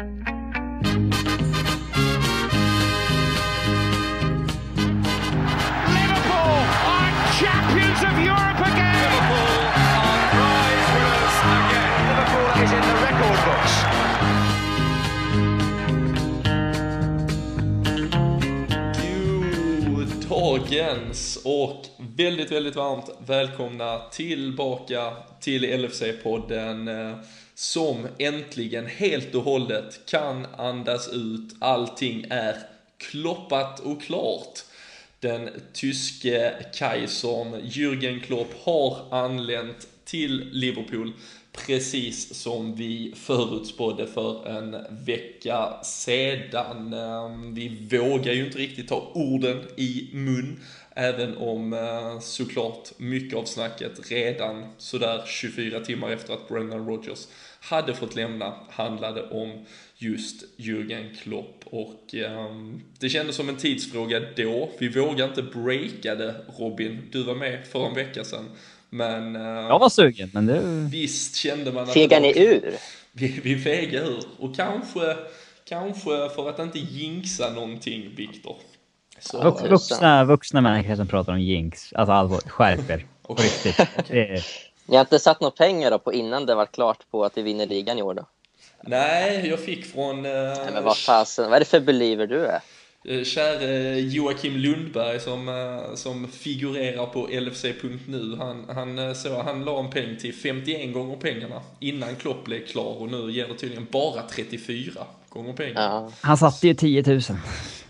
Liverpool are champions of Europe again. Liverpool are prize winners again. Liverpool is in the record books. dagens och väldigt, väldigt varmt välkomna tillbaka till LFC-podden som äntligen helt och hållet kan andas ut. Allting är kloppat och klart. Den tyske kejsern Jürgen Klopp har anlänt till Liverpool precis som vi förutspådde för en vecka sedan. Ehm, vi vågar ju inte riktigt ta orden i mun, även om eh, såklart mycket av snacket redan sådär 24 timmar efter att Brendan Rodgers hade fått lämna handlade om just Jürgen Klopp och ehm, det kändes som en tidsfråga då. Vi vågade inte breaka det Robin, du var med för en vecka sedan. Men eh, Jag var sugen, men det... visst kände man att Fegar ni ur? vi, vi fegade ur. Och kanske, kanske för att inte jinxa någonting, Viktor. Så, Vux, vuxna, vuxna människor som pratar om jinx. Alltså allvar, skärp er. På riktigt. Ni har inte satt några pengar då på innan det var klart på att vi vinner ligan i år då? nej, jag fick från eh, Nej, men vad fasen, vad är det för believer du är? eh, käre Joakim Lundberg som, eh, som figurerar på LFC.nu. Han, han, så, han la en peng till 51 gånger pengarna innan Klopp blev klar och nu ger det tydligen bara 34 gånger pengarna. Ja, han satte ju 10 000.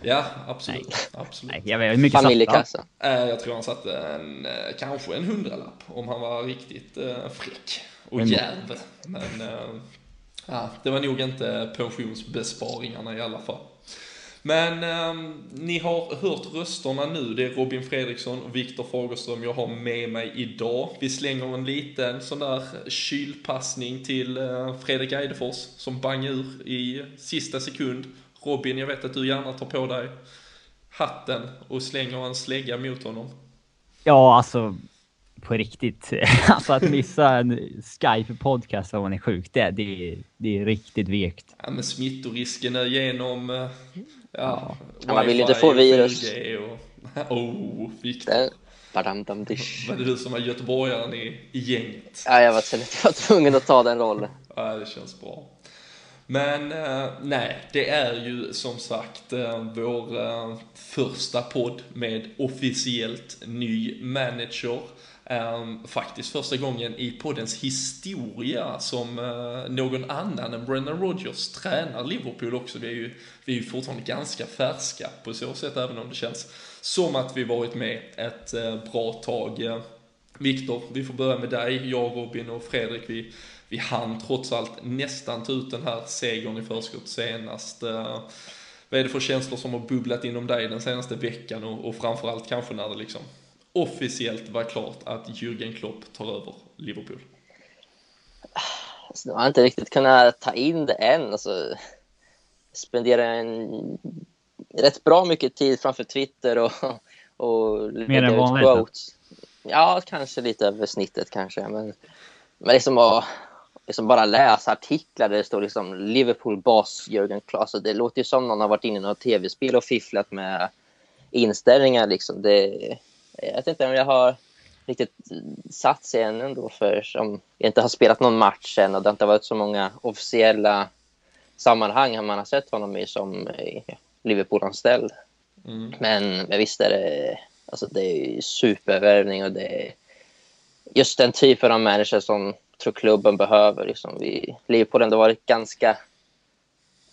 Ja, absolut. absolut. Nej, jag vet hur mycket familjekassa. Eh, Jag tror han satte en, eh, kanske en hundralapp om han var riktigt eh, fräck och djärv. Men eh, ja, det var nog inte pensionsbesparingarna i alla fall. Men eh, ni har hört rösterna nu. Det är Robin Fredriksson och Viktor Fagerström jag har med mig idag. Vi slänger en liten sån där kylpassning till eh, Fredrik Eidefors som bang ur i sista sekund. Robin, jag vet att du gärna tar på dig hatten och slänger en slägga mot honom. Ja, alltså på riktigt. Alltså att missa en Skype-podcast om man är sjuk, det, det, är- det är riktigt vekt. Ja, men smittorisken är genom... eh, Ja, Ja, man vill inte få och virus. 4G Och, oh, Viktor. Badam-dam-dish. Var det du som var göteborgaren i, i gänget? Ja, jag var, jag var tvungen att ta den rollen. Ja, det känns bra. Men eh, nej, det är ju som sagt eh, vår eh, första podd med officiellt ny manager. Ehm, faktiskt första gången i poddens historia som eh, någon annan än Brendan Rodgers tränar Liverpool också. Vi är, ju, vi är ju fortfarande ganska färska på så sätt, även om det känns som att vi varit med ett eh, bra tag. Ehm, Viktor, vi får börja med dig. Jag, Robin och Fredrik, vi, vi hann trots allt nästan ta ut den här segern i förskott senast. Eh, vad är det för känslor som har bubblat inom dig den senaste veckan och, och framförallt kanske när det liksom officiellt var klart att Jürgen Klopp tar över Liverpool? Så jag har inte riktigt kunnat ta in det än. Alltså, spendera en rätt bra mycket tid framför Twitter och, och Mer än vanligt. Ja, kanske lite över snittet kanske. Men, men liksom att liksom bara läsa artiklar där det står liksom Liverpool boss Jürgen Klopp. Alltså, det låter ju som någon har varit inne i något tv-spel och fifflat med inställningar. Liksom. Det, jag vet inte om jag har riktigt satt sig än ändå för som jag inte har spelat någon match än och det har inte varit så många officiella sammanhang man har sett honom i som Liverpool-anställd. Mm. Men, men visst är det, alltså det är supervärvning och det är just den typen av manager som tror klubben behöver. Liksom. Vi, Liverpool har ändå varit ganska,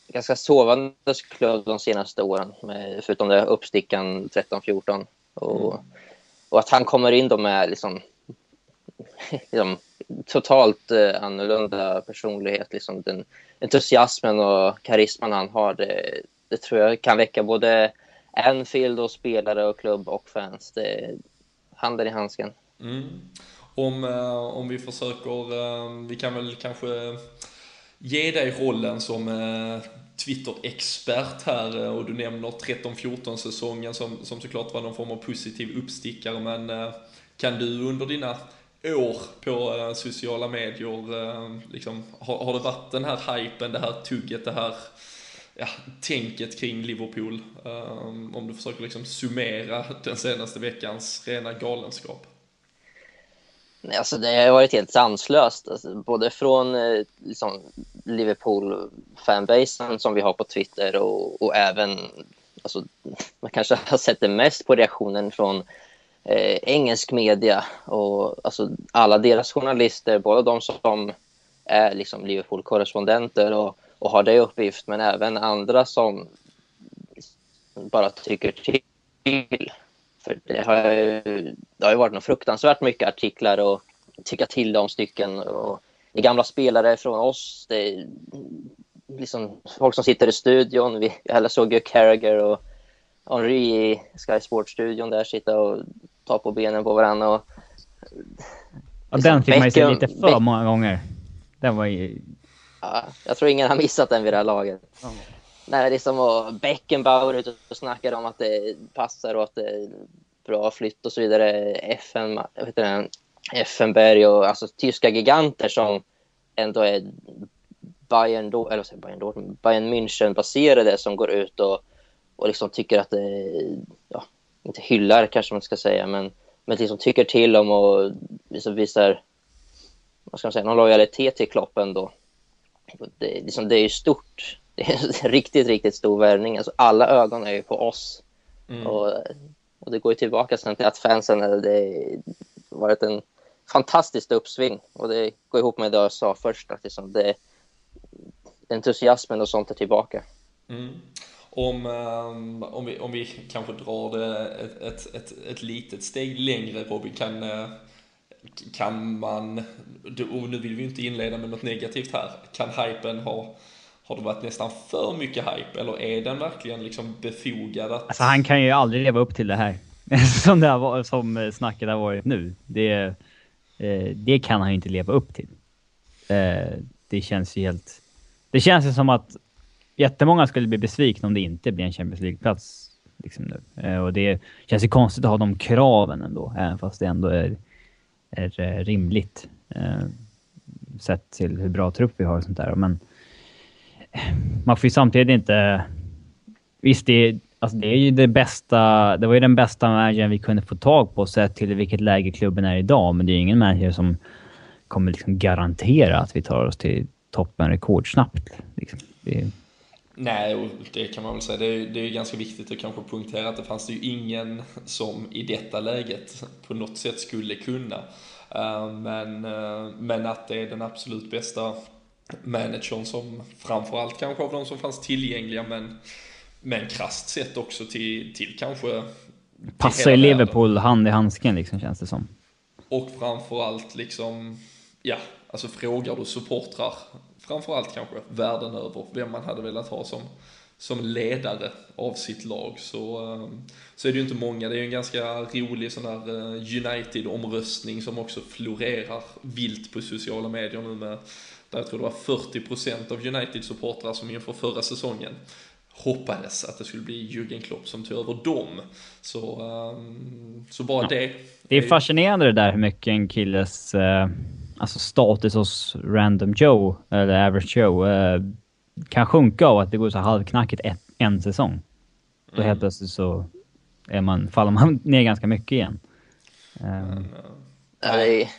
ganska sovandes klubb de senaste åren, med, förutom det uppstickan 13-14. Och, och att han kommer in då med liksom, liksom, totalt eh, annorlunda personlighet. Liksom, den entusiasmen och karisman han har, det, det tror jag kan väcka både Anfield och spelare och klubb och fans. Det, handen i handsken. Mm. Om, eh, om vi försöker, eh, vi kan väl kanske ge dig rollen som eh, Twitter-expert här eh, och du nämner 13-14 säsongen som, som såklart var någon form av positiv uppstickare men eh, kan du under dina år på eh, sociala medier. Liksom, har, har, det varit den här hypen, det här tugget, det här ja, tänket kring Liverpool? Um, om du försöker liksom summera den senaste veckans rena galenskap. Alltså det har varit helt sanslöst. Alltså, både från eh, liksom, Liverpool-fanbasen som vi har på Twitter och, och även... Alltså, man kanske har sett det mest på reaktionen från eh, engelsk media och alltså, alla deras journalister, både de som är liksom, Liverpool-korrespondenter och, och har det uppgift, men även andra som bara tycker till. För det har, det har ju varit något fruktansvärt mycket artiklar och tycka till om stycken. Och det är gamla spelare från oss. Det är liksom folk som sitter i studion. Vi alla såg ju Carragher och Henri i Sky Sports-studion där sitta och ta på benen på varandra. Och, ja, den fick man ju se lite för många gånger. Den var ju... Ja, jag tror ingen har missat den vid det här laget. Mm. Nej, liksom och Beckenbauer ute och snackade om att det passar och att det är bra flytt och så vidare. FN, vet du, Effenberg och alltså tyska giganter som ändå är Bayern, då, eller säger Bayern, Bayern München baserade som går ut och, och liksom tycker att det, ja, inte hyllar kanske man ska säga, men, men liksom tycker till om och liksom visar vad ska man säga, någon lojalitet till Kloppen då. Det, liksom, det är ju stort. Det är en riktigt, riktigt stor värvning. Alltså, alla ögon är ju på oss. Mm. Och, och det går ju tillbaka sen till att fansen, det varit en fantastiskt uppsving och det går ihop med det jag sa först, att liksom det, entusiasmen och sånt är tillbaka. Mm. Om, um, om, vi, om vi kanske drar det ett, ett, ett, ett litet steg längre Robin, kan, uh, kan man, och nu vill vi inte inleda med något negativt här, kan hypen ha har det varit nästan för mycket hype eller är den verkligen liksom befogad? Att... Alltså han kan ju aldrig leva upp till det här. som, det har, som eh, snacket har varit nu. Det, Eh, det kan han ju inte leva upp till. Eh, det känns ju helt... Det känns ju som att jättemånga skulle bli besvikna om det inte blir en Champions League-plats. Liksom nu. Eh, och det känns ju konstigt att ha de kraven ändå, även fast det ändå är, är eh, rimligt. Eh, sett till hur bra trupp vi har och sånt där. Men man får ju samtidigt inte... Visst, det, Alltså det är ju det bästa. Det var ju den bästa managern vi kunde få tag på sett till vilket läge klubben är idag. Men det är ju ingen manager som kommer liksom garantera att vi tar oss till toppen rekordsnabbt. Liksom. Det... Nej, och det kan man väl säga. Det är, det är ganska viktigt att kanske punktera att det fanns det ju ingen som i detta läget på något sätt skulle kunna. Eh, men, eh, men att det är den absolut bästa managern som framförallt kanske av de som fanns tillgängliga men men krasst sett också till, till kanske... Passar i Liverpool världen. hand i handsken liksom känns det som. Och framförallt liksom, ja, alltså frågar du supportrar, framförallt kanske världen över, vem man hade velat ha som, som ledare av sitt lag så, ehm, så är det ju inte många. Det är ju en ganska rolig sån här eh, United-omröstning som också florerar vilt på sociala medier nu med där jag tror det var 40% av United-supportrar som inför förra säsongen hoppades att det skulle bli Jürgen Klopp som tog över dem. Så, um, så bara ja. det. Det är fascinerande det där hur mycket en killes uh, alltså status hos random Joe, eller average Joe, uh, kan sjunka av att det går så halvknackigt ett, en säsong. Då mm. helt plötsligt så är man, faller man ner ganska mycket igen. Um. Mm. Ja, det, är,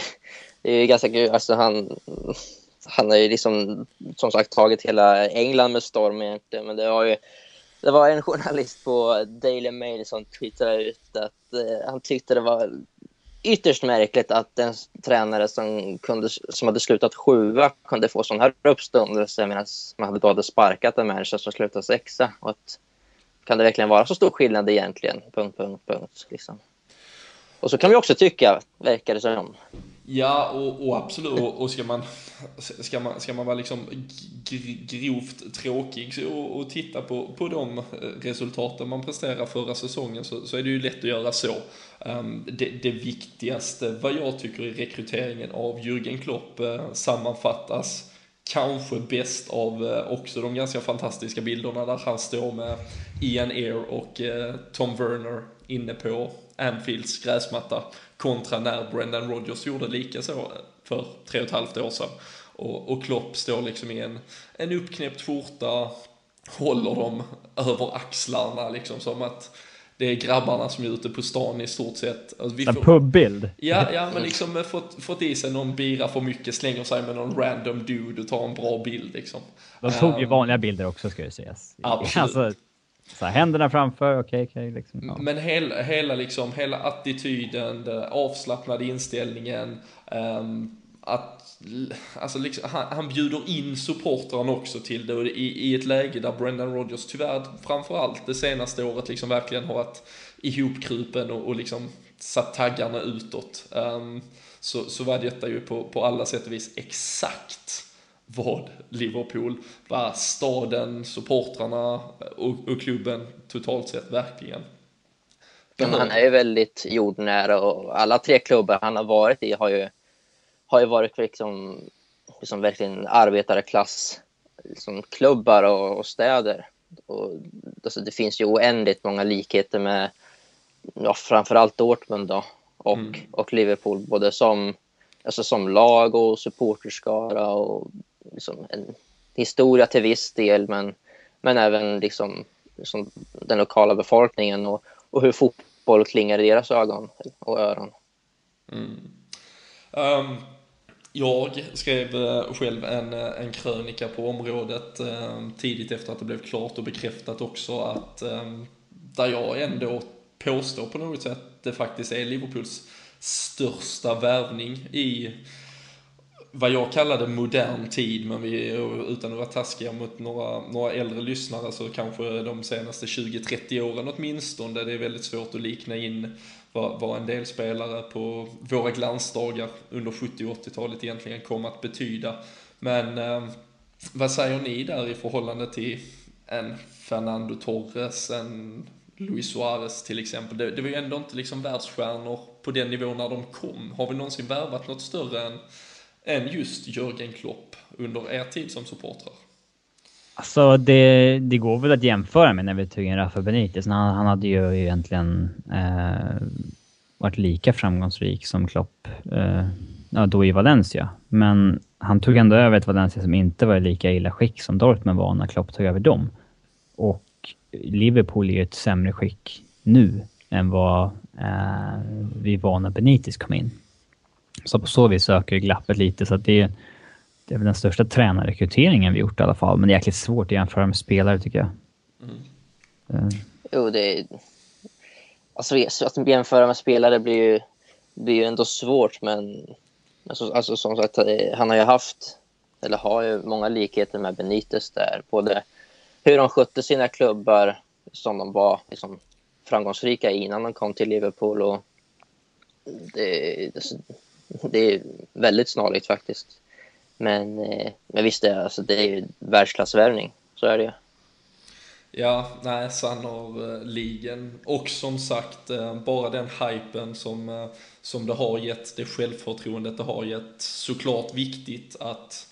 det är ganska kul. Alltså han han har ju liksom, som sagt tagit hela England med storm egentligen. Men det var ju det var en journalist på Daily Mail som twittrade ut att eh, han tyckte det var ytterst märkligt att en tränare som, kunde, som hade slutat sjua kunde få sån här uppståndelse medan man hade, då hade sparkat en människa som slutade sexa. Och att, kan det verkligen vara så stor skillnad egentligen? Punkt, punkt, punkt. Liksom. Och så kan vi också tycka, verkar det som. Ja, och, och absolut. Och, och, ska, man, ska, man, ska man vara liksom grovt tråkig och, och titta på, på de eh, resultaten man presterar förra säsongen så, så är det ju lätt att göra så. Um, det, det, viktigaste vad jag tycker i rekryteringen av Jürgen Klopp uh, sammanfattas kanske bäst av eh, också de ganska fantastiska bilderna där han står med Ian Air och Tom Werner inne på Anfields gräsmatta kontra när Brendan Rodgers gjorde lika så för tre och ett halvt år sedan. Och, och Klopp står liksom i en, en uppknäppt skjorta, håller dem över axlarna liksom som att det är grabbarna som är ute på stan i stort sett. Alltså, en får, pubbild? Ja, ja, men liksom fått, fått i sig någon bira för mycket, slänger sig med någon random dude och tar en bra bild liksom. De tog ju um, vanliga bilder också ska det sägas. Absolut. Alltså, så här, händerna framför, okej, okay, okay, liksom, ja. Men hela, hela, liksom, hela attityden, den avslappnade inställningen, um, att, alltså liksom, han, han bjuder in supportrarna också till det och i, i ett läge där Brendan Rodgers tyvärr framförallt det senaste året liksom verkligen har varit ihopkrupen och, och liksom satt taggarna utåt. Um, så, så var detta ju på, på alla sätt och vis exakt vad Liverpool var staden, supportrarna och, och klubben totalt sett verkligen. Ja, han är ju väldigt jordnära och alla tre klubbar han har varit i har ju har ju varit liksom, liksom verkligen arbetarklass liksom klubbar och, och städer. Och, alltså, det finns ju oändligt många likheter med ja, framförallt Dortmund då, och, mm. och Liverpool, både som, alltså, som lag och supporterskara och liksom en historia till viss del, men, men även liksom, liksom den lokala befolkningen och, och hur fotboll klingar i deras ögon och öron. Mm. Um, jag skrev eh, själv en, eh, en krönika på området um, tidigt efter att det blev klart och bekräftat också att ehm, där jag ändå påstår på något sätt det faktiskt är Liverpools största värvning i vad jag kallade modern tid, men vi, utan att vara taskiga mot några, några äldre lyssnare så kanske de senaste 20-30 åren åtminstone. Det är väldigt svårt att likna in vad, vad en del spelare på våra glansdagar under 70 och 80-talet egentligen kom att betyda. Men eh, vad säger ni där i förhållande till en Fernando Torres, en Luis Suarez till exempel. Det, det, var ju ändå inte liksom världsstjärnor på den nivån när de kom. Har vi någonsin värvat något större än, än just Jörgen Klopp under er tid som supportrar? Alltså det, det går väl att jämföra med när vi tog in Rafa Benitez. Han, han hade ju egentligen eh, varit lika framgångsrik som Klopp eh, ja, då i Valencia. Men han tog ändå över ett Valencia som inte var i lika illa skick som Dortmund var när Klopp tog över dem. Och Liverpool är ju ett sämre skick nu än vad eh, vi var när Benitez kom in. Så på så vis ökar glappet lite. Så att det är det är väl den största tränarrekryteringen vi gjort i alla fall. Men det är jäkligt svårt att jämföra med spelare tycker jag. Mm. Uh. Jo, det är... Alltså att jämföra med spelare blir ju, blir ju ändå svårt, men alltså, alltså som sagt, eh, han har ju haft, eller har ju många likheter med Benitez där. Både hur de skötte sina klubbar som de var liksom, framgångsrika innan de kom till Liverpool och det, det, det är väldigt snarlikt faktiskt. Men, eh, men visst, det, alltså, det är ju världsklassvärvning. Så är det ju. Ja, nej, sannoliken. Eh, Och som sagt, eh, bara den hypen som, som det har gett, det självförtroendet det har gett. Såklart viktigt att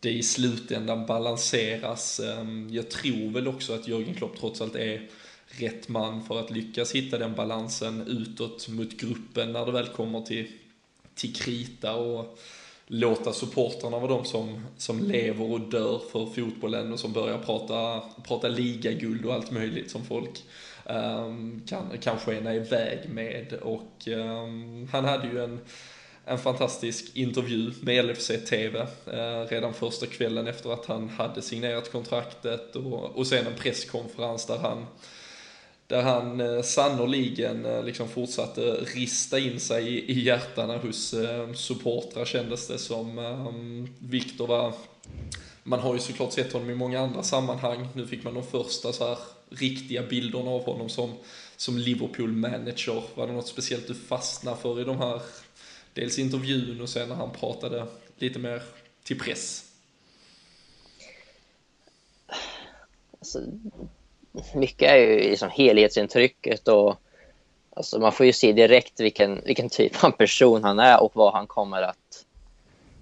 det i slutändan balanseras. Ehm, jag tror väl också att Jörgen Klopp trots allt är rätt man för att lyckas hitta den balansen utåt mot gruppen när det väl kommer till, till krita. och låta supportrarna vara de som, som lever och dör för fotbollen och som börjar prata, prata ligaguld och allt möjligt som folk um, kan, kan skena iväg med. Och um, han hade ju en, en fantastisk intervju med LFC TV eh, redan första kvällen efter att han hade signerat kontraktet och, och sen en presskonferens där han där han eh, sannoliken eh, liksom fortsatte rista in sig i, i hjärtana hos eh, supportrar kändes det som. Ehm, Viktor var, man har ju såklart sett honom i många andra sammanhang. Nu fick man de första så här riktiga bilderna av honom som, som Liverpool-manager. Var det något speciellt du fastnade för i de här, dels intervjun och sen när han pratade lite mer till press? Alltså, mycket är ju liksom helhetsintrycket och alltså man får ju se direkt vilken, vilken typ av person han är och vad han kommer att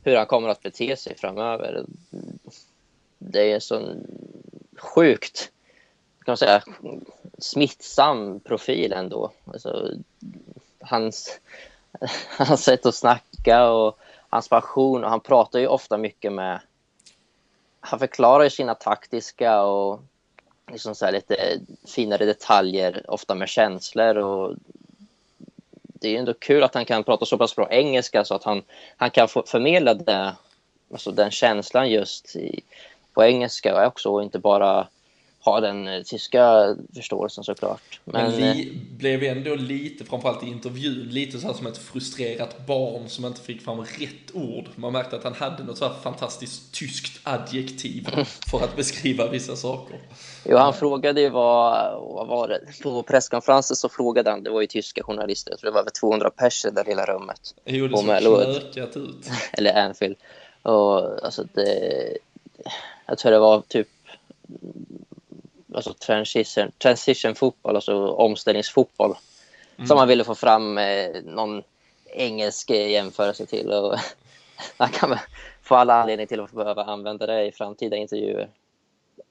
hur han kommer att bete sig framöver. Det är en sån sjukt kan man säga, smittsam profil ändå. Alltså, hans, hans sätt att snacka och hans passion. Och han pratar ju ofta mycket med... Han förklarar ju sina taktiska och liksom så lite finare detaljer, ofta med känslor. Och det är ju ändå kul att han kan prata så pass bra engelska så att han, han kan förmedla det, alltså den känslan just i, på engelska också och inte bara ha den eh, tyska förståelsen såklart. Men, Men vi eh, blev ändå lite, framförallt i intervjun, lite så här som ett frustrerat barn som inte fick fram rätt ord. Man märkte att han hade något så här fantastiskt tyskt adjektiv för att beskriva vissa saker. Jo, han frågade ju vad, vad var det? På presskonferensen så frågade han, det var ju tyska journalister, jag tror det var över 200 pers i det där lilla rummet. Jo, det såg knökat ut. Eller Anfield. Och alltså det, jag tror det var typ alltså transition, transition fotboll, alltså omställningsfotboll. Mm. Som man ville få fram eh, någon engelsk jämförelse till. Och man kan få alla anledningar till att behöva använda det i framtida intervjuer.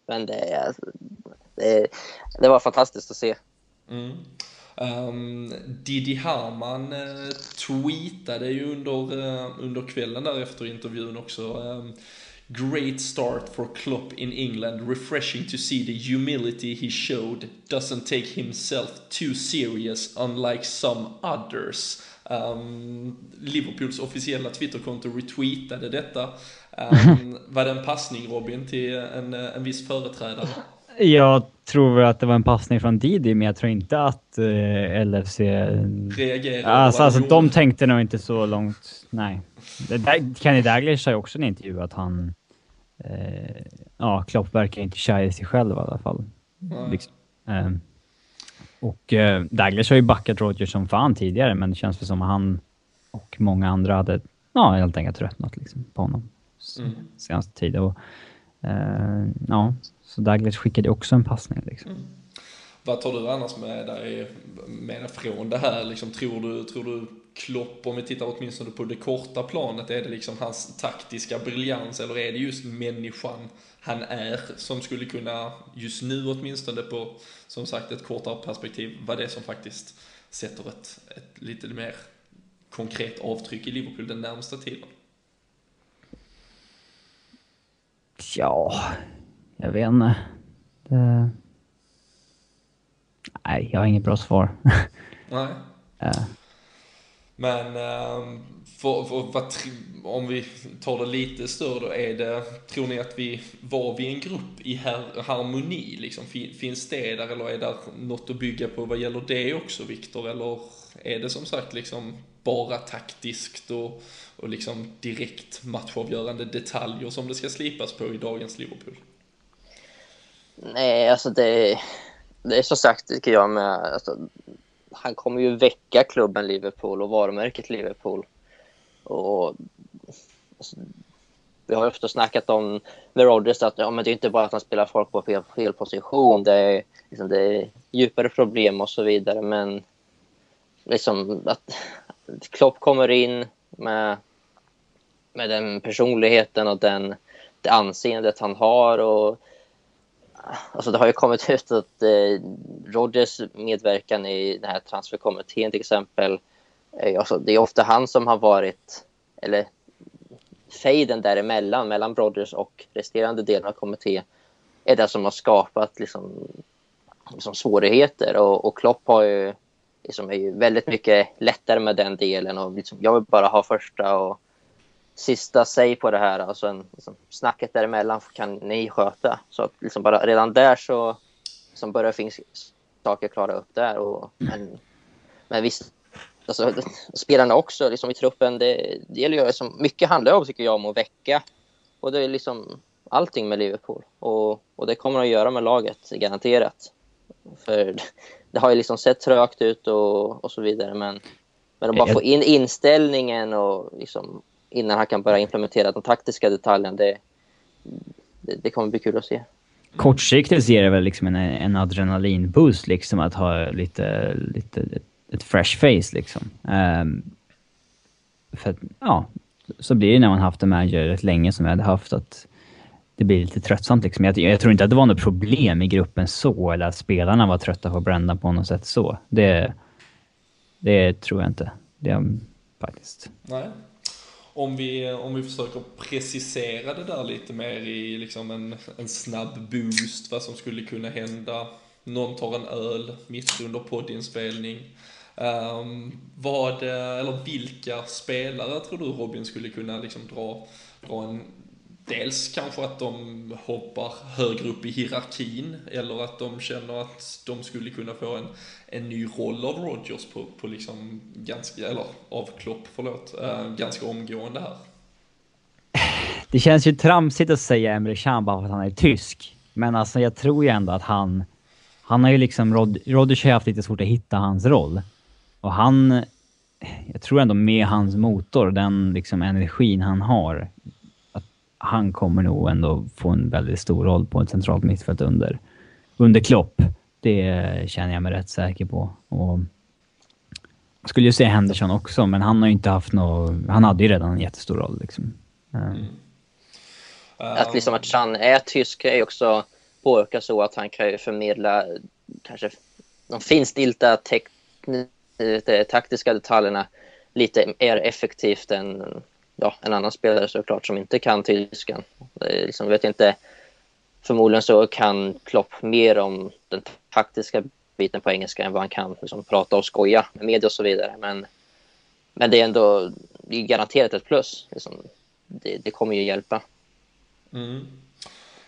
Men det, det, det var fantastiskt att se. Mm. Um, Didi Hamann uh, tweetade ju under, uh, under kvällen där efter intervjun också. Um, Great start for Klopp in England. Refreshing to see the humility he showed. Doesn't take himself too serious unlike some others. Um, Liverpools officiella Twitterkonto retweetade detta. Um, var det en passning Robin till en, en viss företrädare? Jag tror att det var en passning från Didi, men jag tror inte att eh, LFC... Reagerade? Alltså, alltså de tänkte nog inte så långt. Nej. Kenny Daglish sa ju också i en intervju att han... Eh, ja, Klopp verkar inte kär i sig själv i alla fall. Liksom. Eh, och eh, Daglish har ju backat Roger som fan tidigare, men det känns väl som att han och många andra hade ja, helt enkelt tröttnat liksom, på honom mm. senaste tiden. Och, eh, ja, så Douglas skickade också en passning. Liksom. Mm. Vad tar du annars med dig, med från det här? Liksom, tror, du, tror du Klopp, om vi tittar åtminstone på det korta planet, är det liksom hans taktiska briljans eller är det just människan han är som skulle kunna, just nu åtminstone på, som sagt, ett kortare perspektiv, vad det som faktiskt sätter ett, ett lite mer konkret avtryck i Liverpool den närmsta tiden? Ja, jag vet inte. Det... Nej, jag har inget bra svar. Nej. Uh. Men ehm, för, för, för, om vi tar det lite större då, är det, tror ni att vi var vi en grupp i harmoni? Liksom? Finns det där eller är det något att bygga på vad gäller det också Viktor? Eller är det som sagt liksom bara taktiskt och, och liksom direkt matchavgörande detaljer som det ska slipas på i dagens Liverpool? Nej, alltså det, det är som sagt tycker jag med, alltså, han kommer ju väcka klubben Liverpool och varumärket Liverpool. Och, alltså, vi har ofta snackat om med Rodgers att ja, men det är inte bara att han spelar folk på fel, fel position, det är, liksom, det är djupare problem och så vidare. Men liksom att Klopp kommer in med, med den personligheten och den, det anseendet han har och Alltså det har ju kommit ut att eh, Rodgers medverkan i den här transferkommittén till exempel, eh, alltså det är ofta han som har varit, eller fejden däremellan, mellan Rodgers och resterande delen av kommittén, är det som har skapat liksom, liksom svårigheter. Och, och Klopp har ju, liksom, är ju väldigt mycket lättare med den delen och liksom, jag vill bara ha första och sista säg på det här, alltså en, liksom, snacket däremellan kan ni sköta. Så liksom bara redan där så liksom börjar finns saker klara upp där. Och, men, men visst, alltså, spelarna också liksom, i truppen, det, det gäller ju, liksom, mycket handlar om, tycker jag, om att väcka. Och det är liksom allting med Liverpool. Och, och det kommer att göra med laget, garanterat. För det har ju liksom sett trögt ut och, och så vidare, men, men att bara få in inställningen och liksom innan han kan börja implementera de taktiska detaljerna. Det, det, det kommer bli kul att se. Kortsiktigt ger det väl liksom en, en adrenalinboost liksom att ha lite, lite ett, ett fresh face liksom. Um, för att, ja, så blir det när man haft en manager rätt länge som jag hade haft att det blir lite tröttsamt liksom. Jag, jag tror inte att det var något problem i gruppen så, eller att spelarna var trötta på Brendan på något sätt så. Det, det tror jag inte. Det faktiskt. Nej. Om vi, om vi försöker precisera det där lite mer i liksom en, en snabb boost, vad som skulle kunna hända. Någon tar en öl mitt under poddinspelning. Um, vad, eller vilka spelare tror du Robin skulle kunna liksom dra, dra en Dels kanske att de hoppar högre upp i hierarkin eller att de känner att de skulle kunna få en, en ny roll av Rogers på, på liksom ganska, eller av Klopp, förlåt, äh, ganska omgående här. Det känns ju tramsigt att säga Emre Can bara för att han är tysk. Men alltså jag tror ju ändå att han... Han har ju liksom... Rod, Rodgers har haft lite svårt att hitta hans roll. Och han... Jag tror ändå med hans motor, den liksom energin han har, han kommer nog ändå få en väldigt stor roll på ett centralt mittfält under, under Klopp. Det känner jag mig rätt säker på. Och jag skulle ju säga Henderson också, men han har ju inte haft något... Han hade ju redan en jättestor roll liksom. Mm. Att liksom att Chan är tysk är ju också påverka så att han kan ju förmedla kanske de finstilta taktiska detaljerna lite mer effektivt än ja, en annan spelare såklart som inte kan tyskan. Liksom, vet inte, förmodligen så kan Klopp mer om den taktiska biten på engelska än vad han kan liksom, prata och skoja med media och så vidare. Men, men det är ändå det är garanterat ett plus. Liksom, det, det kommer ju hjälpa. Mm.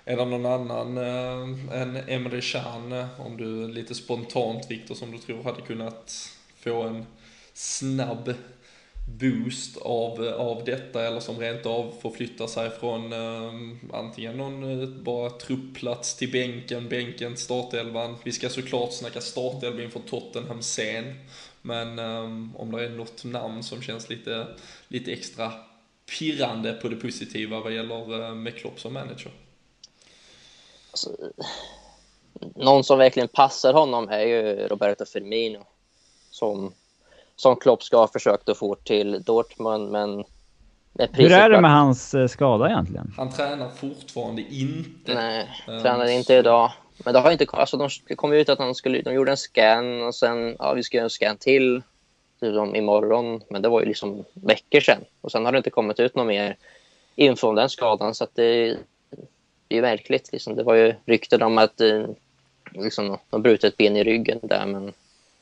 Är det någon annan äh, än Emre Can, eh, om du lite spontant Viktor, som du tror hade kunnat få en snabb boost av, av detta eller som rent av förflyttar sig från eh, antingen någon eh, bara truppplats till bänken, bänken, startelvan. Vi ska såklart snacka startelva inför Tottenham sen. Men eh, om det är något namn som känns lite, lite extra pirrande på det positiva vad gäller eh, med Klopp som manager. Alltså, någon som verkligen passar honom är ju Roberto Firmino. Som som Klopp ska ha försökt att få till Dortmund, men... Hur är det med hans eh, skada egentligen? Han tränar fortfarande inte. Nej, um, tränar inte idag. Men det har inte... Alltså de, kom ut att han skulle... De gjorde en scan och sen... Ja, vi ska göra en scan till. Typ imorgon. Men det var ju liksom veckor sedan. Och sen har det inte kommit ut någon mer info om den skadan. Så att det, det är märkligt. Liksom. Det var ju rykten om att eh, liksom, de brutit ben i ryggen där, men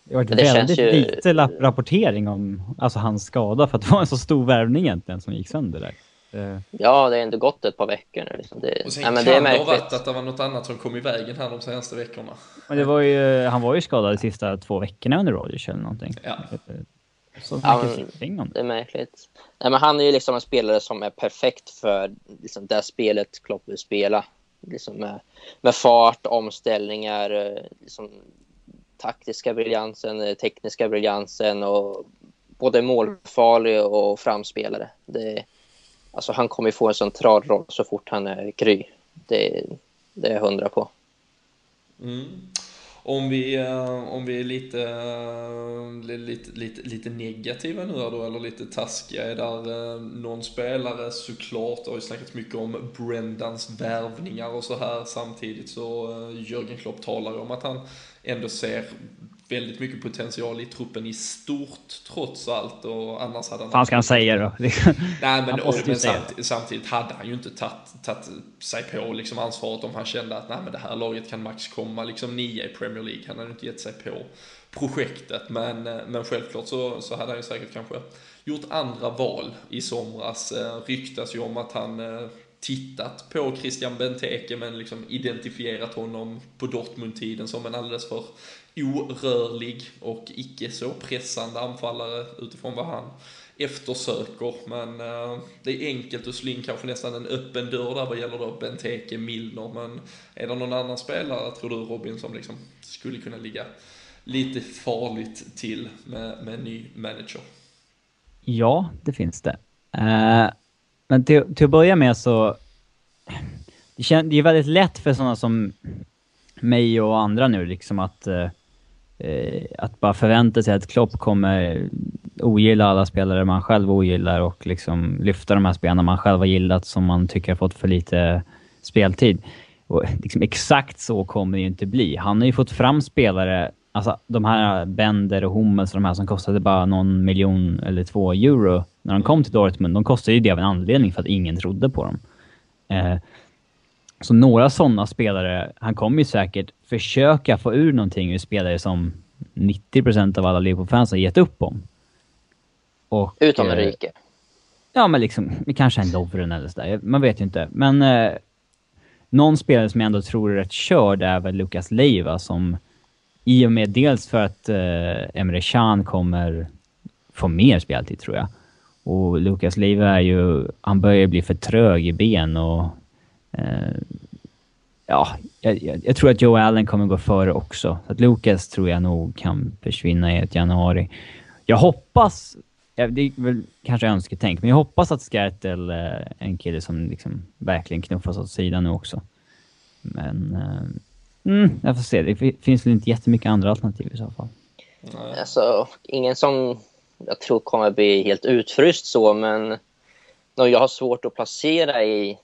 det har varit det väldigt ju... lite rapportering om alltså, hans skada för att det var en så stor värvning egentligen som gick sönder där. Ja, det har ändå gått ett par veckor nu. Liksom. Det, och sen nej, men kan det, det ha varit att det var något annat som kom i vägen här de senaste veckorna. Men det var ju, han var ju skadad de sista två veckorna under Rodgers eller någonting. Ja. Så ja, men, det är märkligt. Nej, men han är ju liksom en spelare som är perfekt för liksom, det spelet Klopp vill spela. Liksom med, med fart, omställningar, eh, liksom, taktiska briljansen, eh, tekniska briljansen och både målfarlig och framspelare. Det, alltså han kommer få en central roll så fort han är kry. Det, det är jag hundra på. Mm. Om vi, eh, om vi är lite, eh, lite, lite, lite negativa nu då, eller lite taskiga, är där någon spelare såklart, det har ju snackats mycket om Brendans värvningar och så här, samtidigt så Jörgen Klopp talar om att han ändå ser väldigt mycket potential i truppen i stort trots allt och annars hade han... Vad ska han säga då? Nej men, och, men samtidigt, samtidigt, hade han ju inte tagit sig på liksom ansvaret om han kände att nej men det här laget kan max komma liksom nia i Premier League. Han hade inte gett sig på projektet men, men självklart så, så hade han ju säkert kanske gjort andra val i somras. Eh, ryktas ju om att han eh, tittat på Christian Benteke men liksom identifierat honom på Dortmund-tiden som en alldeles för orörlig och icke så pressande anfallare utifrån vad han eftersöker. Men eh, det är enkelt att slå in kanske nästan en öppen dörr där vad gäller då Benteke, Milner. Men är det någon annan spelare, tror du Robin, som liksom skulle kunna ligga lite farligt till med, med en ny manager? Ja, det finns det. Eh men till, till att börja med så... Det, kän, det är väldigt lätt för sådana som mig och andra nu liksom att... Eh, eh, att bara förvänta sig att Klopp kommer ogilla alla spelare man själv ogillar och liksom lyfta de här spelarna man själv har gillat som man tycker har fått för lite speltid. Och liksom exakt så kommer det ju inte bli. Han har ju fått fram spelare, alltså de här Bender och Hummels och de här som kostade bara någon miljon eller två euro när de kom till Dortmund. De kostade ju det av en anledning för att ingen trodde på dem. Eh, så några sådana spelare, han kommer ju säkert försöka få ur någonting ur spelare som 90% av alla Liverpool-fans har gett upp om. Och, Utom eh, Enrique. Ja, men liksom, kanske en Lovren eller sådär. Man vet ju inte. Men eh, någon spelare som jag ändå tror är rätt körd är väl Lucas Leiva som i och med dels för att eh, Emre Can kommer få mer speltid tror jag. Och Lukas liv är ju, han börjar bli för trög i ben och eh, ja, jag, jag, jag tror att Joe Allen kommer gå före också. Så att Lukas tror jag nog kan försvinna i ett januari. Jag hoppas, det är väl kanske önsketänk, men jag hoppas att Skertel eh, är en kille som liksom verkligen knuffas åt sidan nu också. Men, eh, mm, jag får se. Det finns väl inte jättemycket andra alternativ i så fall. Nej. Alltså, ingen som jag tror kommer bli helt utfryst så, men jag har svårt att placera i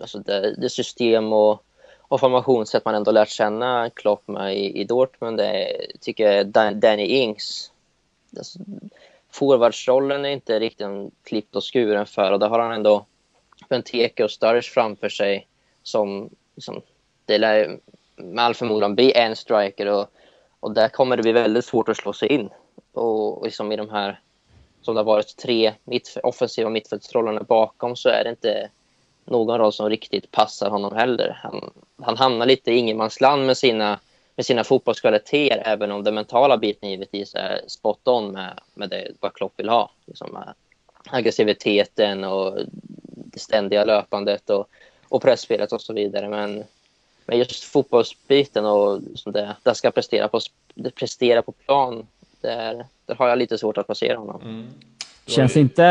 alltså det, det system och, och formationssätt man ändå lärt känna Klopp med i, i Dortmund det är, tycker jag är Dan, Danny Ings. Alltså, forwardsrollen är inte riktigt klippt och skuren för och där har han ändå Benteke och Sturridge framför sig som som det lär med all förmodan bli en striker och, och där kommer det bli väldigt svårt att slå sig in. Och, och liksom i de här, som det har varit tre mittf offensiva mittfältsrollerna bakom så är det inte någon roll som riktigt passar honom heller. Han, han hamnar lite i ingenmansland med sina, med sina fotbollskvaliteter även om den mentala biten givetvis är spot on med, med det vad Klopp vill ha. Liksom eh, aggressiviteten och det ständiga löpandet och, och pressspelet och så vidare. Men, men just fotbollsbiten och liksom det, det ska prestera på, prestera på plan, där, där har jag lite svårt att placera honom. Mm. Känns ju- inte...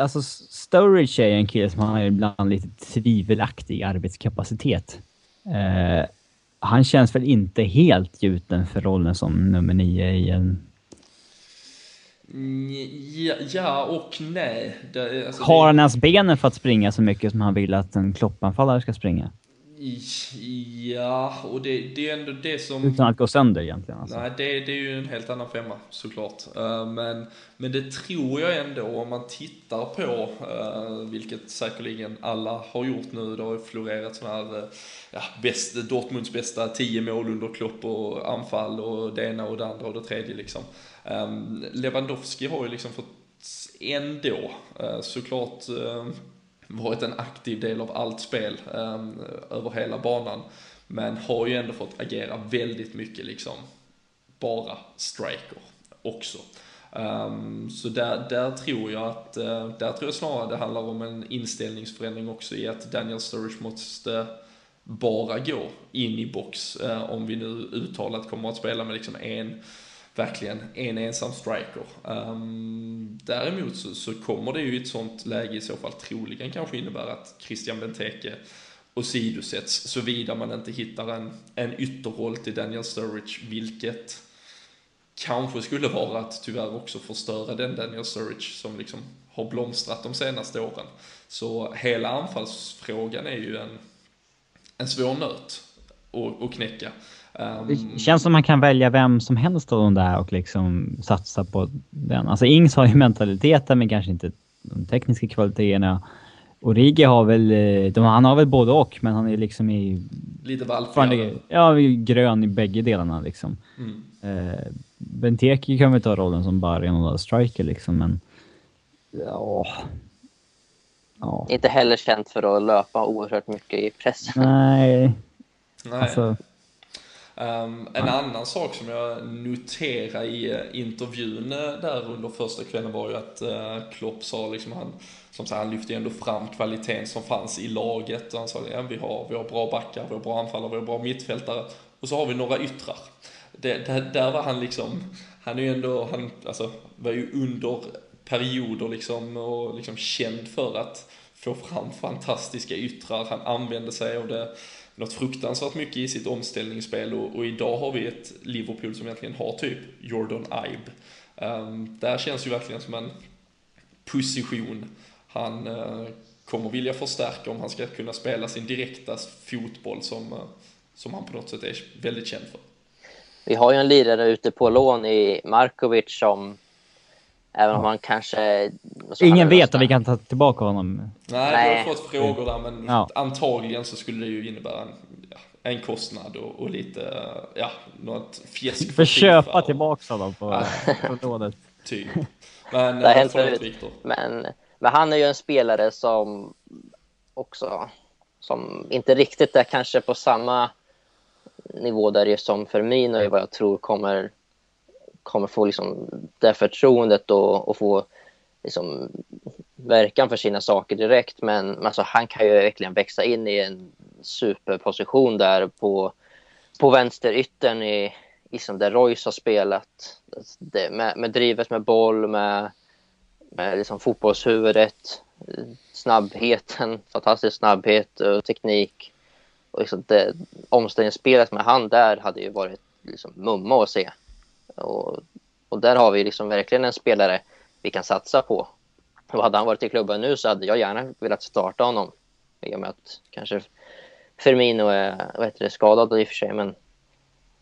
Alltså, Sturridge är en kille som har ibland lite tvivelaktig arbetskapacitet. Eh, han känns väl inte helt gjuten för rollen som nummer nio i en... Ja, ja och nej. Det, alltså, Har det- han ens benen för att springa så mycket som han vill att en kloppanfallare ska springa? Ja, och det, det är ändå det som... Utan att gå sönder egentligen. Alltså. Nej, det, det är ju en helt annan femma såklart. Eh, Men, men det tror jag ändå om man tittar på, eh, vilket säkerligen alla har gjort nu, det har ju florerat sådana här, eh, ja, bäst, Dortmunds bästa 10 mål under Klopp och anfall och det ena och det andra och det tredje liksom. Um, Lewandowski har ju liksom fått ändå såklart eh, varit en aktiv del av allt spel ehm, över hela banan. Men har ju ändå fått agera väldigt mycket liksom bara striker också. Um, så där, där tror jag att, uh, där tror jag snarare det handlar om en inställningsförändring också i att Daniel Sturridge måste bara gå in i box uh, om vi nu uttalat kommer att spela med liksom en verkligen en ensam striker. Um, däremot så, så kommer det ju i ett sånt läge i så fall troligen kanske innebära att Christian Benteke åsidosätts såvida man inte hittar en, en ytterroll till Daniel Sturridge, vilket kanske skulle vara att tyvärr också förstöra den Daniel Sturridge som liksom har blomstrat de senaste åren. Så hela anfallsfrågan är ju en, en svår nöt att, att knäcka. Um, Det känns som man kan välja vem som helst av de där och liksom satsa på den. Alltså Ings har ju mentaliteten men kanske inte de tekniska kvaliteterna. Origi har väl, eh, de, han har väl både och men han är liksom i, lite valpigare. ja, grön i bägge delarna liksom. Mm. Eh, Benteke kan väl ta rollen som bara renodlad striker liksom men... Ja... Ja. Inte heller känt för att löpa oerhört mycket i pressen. Nej, Nej. alltså... Um, en annan sak som jag noterade i uh, intervjun uh, där under första kvällen var ju att uh, Klopp sa liksom han, som sagt, han lyfte ändå fram kvaliteten som fanns i laget och han sa ja, vi har, vi har bra backar, vi har bra anfallare, vi har bra mittfältare och så har vi några yttrar. Det, där, där var han liksom, han är ju ändå, han alltså, var ju under perioder liksom och liksom känd för att få fram fantastiska yttrar. Han använde sig av det något fruktansvärt mycket i sitt omställningsspel och, och idag har vi ett Liverpool som egentligen har typ Jordan Ibe. Um, där känns ju verkligen som en position han uh, kommer vilja förstärka om han ska kunna spela sin direkta fotboll som, uh, som han på något sätt är väldigt känd för. Vi har ju en lirare ute på lån i Markovic som Även om han kanske... Ingen vet om vi kan ta tillbaka honom. Nej, Nej. vi har fått frågor där, men ja. antagligen så skulle det ju innebära en, en kostnad och, och, lite, ja, något fjäsk för, för köpa och... tillbaka honom på, på lånet. Typ. Men, det har hänt förut. Men, men han är ju en spelare som också, som inte riktigt är kanske på samma nivå där det är som Firmino, vad jag tror kommer kommer få liksom det förtroendet och, och få liksom verkan för sina saker direkt. Men alltså, han kan ju verkligen växa in i en superposition där på, på vänsteryttern i, i som där Royce har spelat. Alltså, det, med, med drivet med boll, med, med liksom fotbollshuvudet, snabbheten, fantastisk snabbhet och teknik. Och liksom det, omställningsspelet med han där hade ju varit liksom mumma att se. Och, och där har vi liksom verkligen en spelare vi kan satsa på. Och hade han varit i klubben nu så hade jag gärna velat starta honom. I och med att kanske Firmino är vad heter det, skadad i och för sig. Men,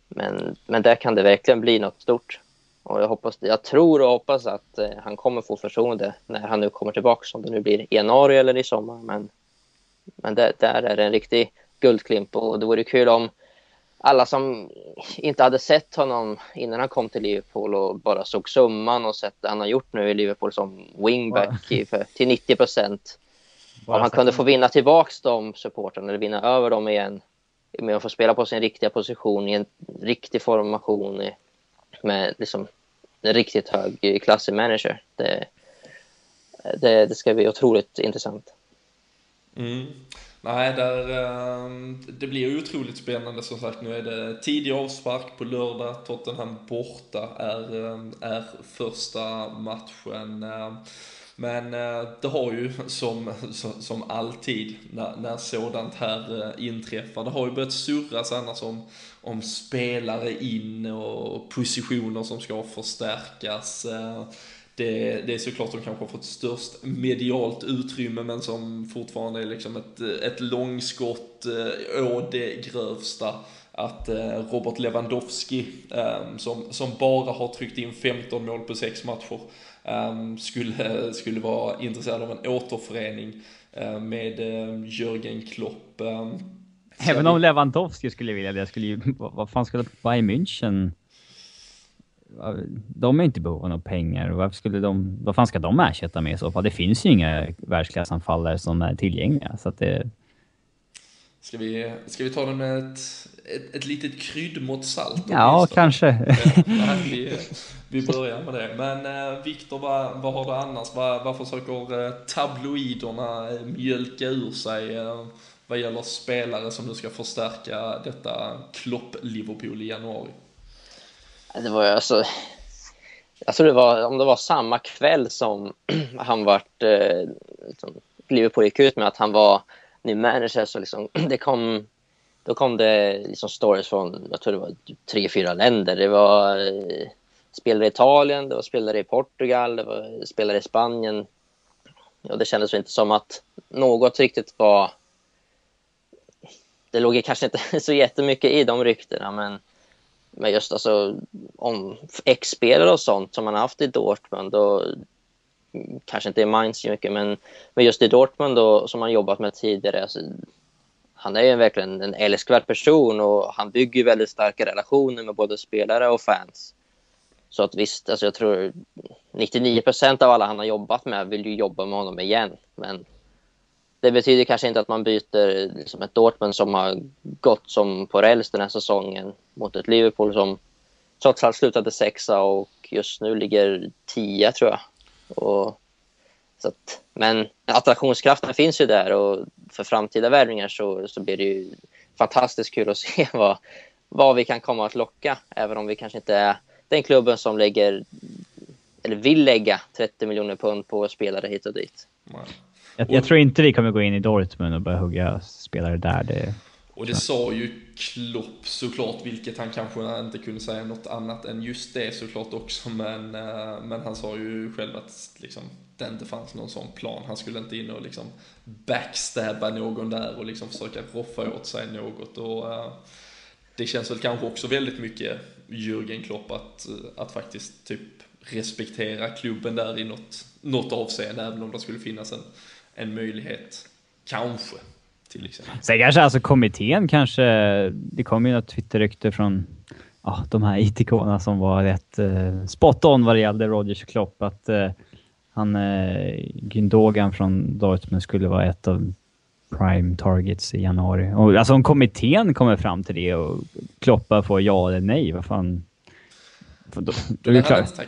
men, men där kan det verkligen bli något stort. Och jag, hoppas, jag tror och hoppas att eh, han kommer få förtroende när han nu kommer tillbaka. Om det nu blir i januari eller i sommar. Men, men där, där är det en riktig guldklimp. Och det vore kul om alla som inte hade sett honom innan han kom till Liverpool och bara såg summan och sett det han har gjort nu i Liverpool som wingback i, för, till 90 procent. Om han kunde få vinna tillbaks de supportrarna eller vinna över dem igen med att få spela på sin riktiga position i en riktig formation i, med liksom en riktigt hög klassig manager. Det, det, det ska bli otroligt intressant. Mm. Nej, där, ehm, det blir otroligt spännande som sagt. Nu är det tidig avspark på lördag. Tottenham borta är, ehm, är första matchen. Ehm, men eh, det har ju som, som alltid när, när sådant här eh, inträffar, det har ju börjat surras annars om, om spelare in och positioner som ska förstärkas. Det, det är såklart de kanske har fått störst medialt utrymme men som fortfarande är liksom ett, ett långskott eh, å det grövsta att eh, Robert Lewandowski, eh, som, som bara har tryckt in 15 mål på 6 matcher, skulle, skulle vara intresserad av en återförening med Jörgen Klopp. Även om Lewandowski skulle vilja det, skulle ju, vad fan skulle Bayern München de är inte i behov av pengar. Varför skulle de, vad fan ska de ersätta med i så fall? Det finns ju inga världsklassanfallare som är tillgängliga. Så det... Ska vi, ska vi ta det med ett, ett, ett litet kryddmått salt? Ja, kanske. Ja, vi, vi börjar med det. Men eh, Viktor, vad, vad har du annars? Vad, vad försöker eh, tabloiderna eh, mjölka ur sig eh, vad gäller spelare som nu ska förstärka detta Klopp-Liverpool i januari? Det var alltså... Jag tror det var, om det var samma kväll som han vart... Eh, liksom, Liverpool gick ut med att han var ny manager så liksom, det kom... Då kom det liksom stories från, jag tror det var typ tre, fyra länder. Det var eh, spelare i Italien, det var spelare i Portugal, det var spelare i Spanien. Och det kändes inte som att något riktigt var... Det låg kanske inte så jättemycket i de ryktena, men men just alltså om ex-spelare och sånt som man har haft i Dortmund och kanske inte i Mainz så mycket men, men just i Dortmund då, som man jobbat med tidigare alltså, han är ju verkligen en älskvärd person och han bygger väldigt starka relationer med både spelare och fans. Så att visst, alltså jag tror 99 procent av alla han har jobbat med vill ju jobba med honom igen. Men det betyder kanske inte att man byter liksom ett Dortmund som har gått som på räls den här säsongen mot ett Liverpool som trots allt slutade sexa och just nu ligger tia tror jag. Och, så att, men attraktionskraften finns ju där och för framtida värvningar så, så blir det ju fantastiskt kul att se vad, vad vi kan komma att locka. Även om vi kanske inte är den klubben som lägger eller vill lägga 30 miljoner pund på spelare hit och dit. Jag, jag, tror inte vi kommer gå in i Dortmund och börja hugga spelare där. Det... Och det sa ju Klopp såklart, vilket han kanske inte kunde säga något annat än just det såklart också, men, eh, men han sa ju själv att liksom, det inte fanns någon sån plan. Han skulle inte in och liksom backstabba någon där och liksom försöka roffa åt sig något. Och, uh, det känns väl kanske också väldigt mycket Jürgen Klopp att, att faktiskt typ respektera klubben där i något, något avseende, även om det skulle finnas en, en möjlighet. Kanske. Till exempel. Sen kanske alltså kommittén kanske... Det kom ju något Twitterrykte från ja, de här it-ikonerna som var rätt uh, spot on vad det gällde Rogers Klopp. Att uh, han, uh, Gündogan från Dortmund skulle vara ett av prime targets i januari. Och, alltså om kommittén kommer fram till det och Kloppa får ja eller nej, vad fan... Då, då är det klart.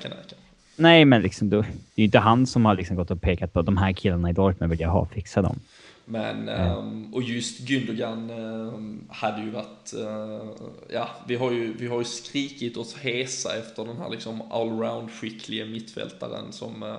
Nej, men liksom, då, det är ju inte han som har liksom gått och pekat på de här killarna i Dortmund vill jag ha, fixa dem. Men, um, och just Gündogan um, hade ju varit, uh, ja, vi har ju, vi har ju skrikit oss hesa efter den här liksom allround skickliga mittfältaren som uh,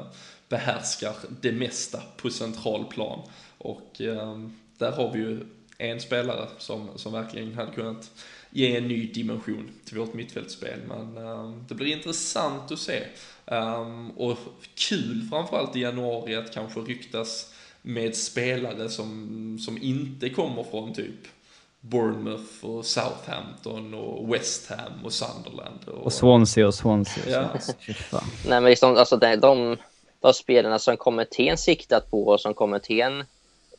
behärskar det mesta på central plan. Och um, där har vi ju en spelare som, som verkligen hade kunnat ge en ny dimension till vårt mittfältspel. Men um, det blir intressant att se. Um, och kul framförallt i januari att kanske ryktas med spelare som, som inte kommer från typ Bournemouth och Southampton och West Ham och Sunderland. Och, och Swansea och Swansea. Ja. Nej, men liksom, alltså, de, de, de spelarna som kommittén siktat på och som kommittén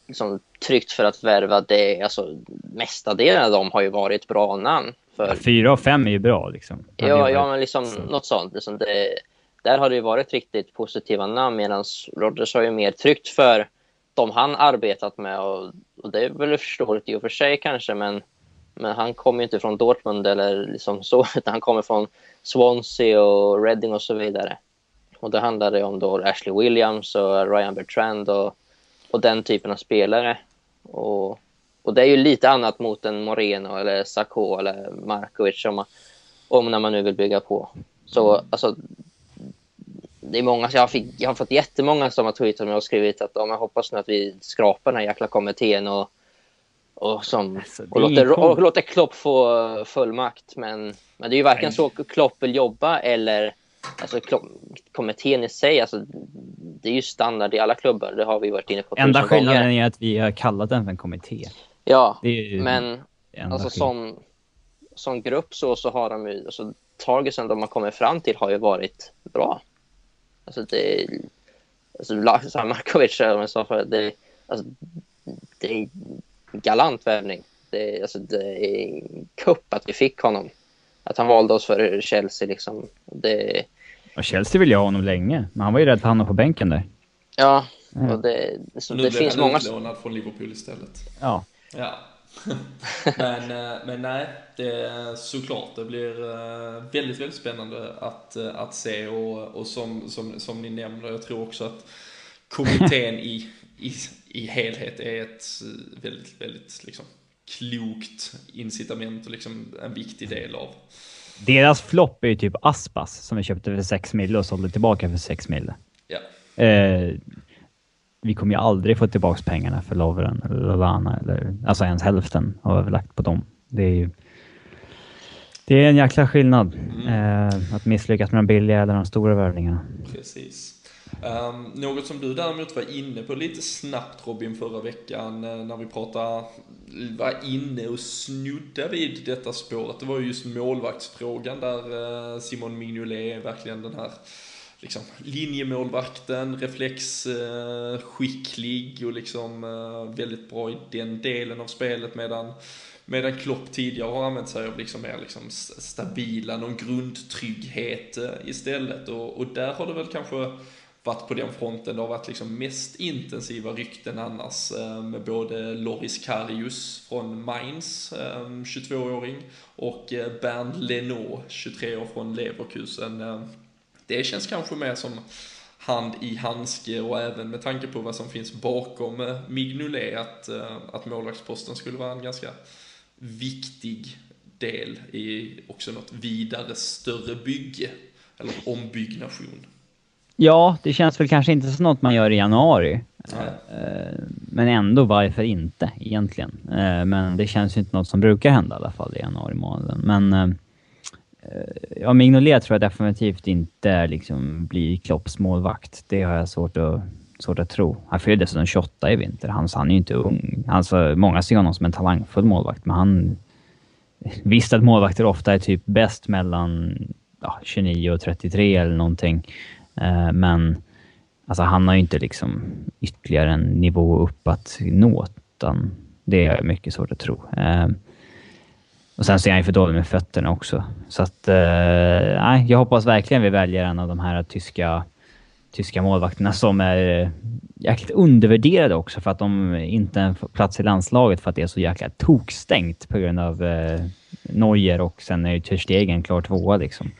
liksom, tryckt för att värva, det, alltså, mesta delen av dem har ju varit bra namn. För... Ja, fyra och fem är ju bra liksom. Ja, varit... ja men liksom så. något sånt. Liksom det, där har det ju varit riktigt positiva namn medan Rodgers har ju mer tryckt för de han arbetat med och, och det är väl förståeligt i och för sig kanske men, men han kommer ju inte från Dortmund eller liksom så utan han kommer från Swansea och Reading och så vidare. Och det handlade om då Ashley Williams och Ryan Bertrand och, och den typen av spelare. Och, och det är ju lite annat mot en Moreno eller Sacco eller Markovic om, om när man nu vill bygga på. Så alltså, det är många, jag, fick, jag har fått jättemånga som har tweetat mig och skrivit att de hoppas nu att vi skrapar den här jäkla kommittén och, och, som, alltså, och, låter, och låter Klopp få fullmakt. Men, men det är ju varken så Klopp vill jobba eller alltså, kommittén i sig. Alltså, det är ju standard i alla klubbar, det har vi varit inne på Enda skillnaden gånger. är att vi har kallat den för en kommitté. Ja, men alltså, som, som grupp så, så har de ju, alltså, targeten de har kommit fram till har ju varit bra. Alltså det... Alltså Markovic, som jag sa förut, det, alltså, det är galant värvning. Det, alltså, det är en kupp att vi fick honom. Att han valde oss för Chelsea liksom. Det... Och Chelsea vill jag ha honom länge, men han var ju rädd för att hamna på bänken där. Ja, och det, så nu det finns många... Nu blev han utlånad från Liverpool istället. Ja. Ja. men, eh, men nej, det, såklart, det blir eh, väldigt, väldigt spännande att, eh, att se och, och som, som, som ni nämner, jag tror också att kommittén i, i, i helhet är ett väldigt, väldigt liksom, klokt incitament och liksom en viktig del av. Deras flopp är ju typ Aspas som vi köpte för 6 mille och sålde tillbaka för 6 mille. Ja. Eh, vi kommer ju aldrig få tillbaka pengarna för Lovren eller Lallana, eller alltså ens hälften har vi lagt på dem. Det är ju det är en jäkla skillnad mm. eh, att misslyckas med de billiga eller de stora värvningarna. Precis. Um, något som du däremot var inne på lite snabbt Robin förra veckan eh, när vi pratade, var inne och snudda vid detta spåret. Det var ju just målvaktsfrågan där eh, Simon Mignolet är verkligen den här liksom, linjemålvakten, reflexskicklig eh, och liksom eh, väldigt bra i den delen av spelet medan Medan Klopp tidigare har använt sig av liksom mer liksom stabila, någon grundtrygghet istället. Och, och där har det väl kanske varit på den fronten det har varit liksom mest intensiva rykten annars eh, med både Loris Karius från Mainz, eh, 22-åring, och eh, Bernd Leno, 23 år från Leverkusen det känns kanske mer som hand i handske och även med tanke på vad som finns bakom Mignolet att, att målvaktsposten skulle vara en ganska viktig del i också något vidare större bygge eller ombyggnation. Ja, det känns väl kanske inte som något man gör i januari. Nej. Eh, Men ändå, varför inte egentligen? Eh, Men det känns ju inte något som brukar hända i alla fall i januari månaden. Men eh, ja, Mignolet tror jag definitivt inte liksom blir Klopps målvakt. Det har jag svårt att, svårt att tro. Han fyller dessutom 28 i vinter. Han, han är ju inte ung. Alltså, många ser honom som en talangfull målvakt, men han... Visst att målvakter ofta är typ bäst mellan ja, 29 och 33 eller någonting. Eh, men alltså, han har ju inte liksom ytterligare en nivå upp att nå. Utan det är mycket svårt att tro. Eh, och sen så är han ju för dålig med fötterna också. Så att, eh, nej, jag hoppas verkligen vi väljer en av de här tyska, tyska målvakterna som är jäkligt undervärderade också för att de inte får plats i landslaget för att det är så jäkla tokstängt på grund av eh, Neuer och sen är ju Ter Stegen klar tvåa liksom.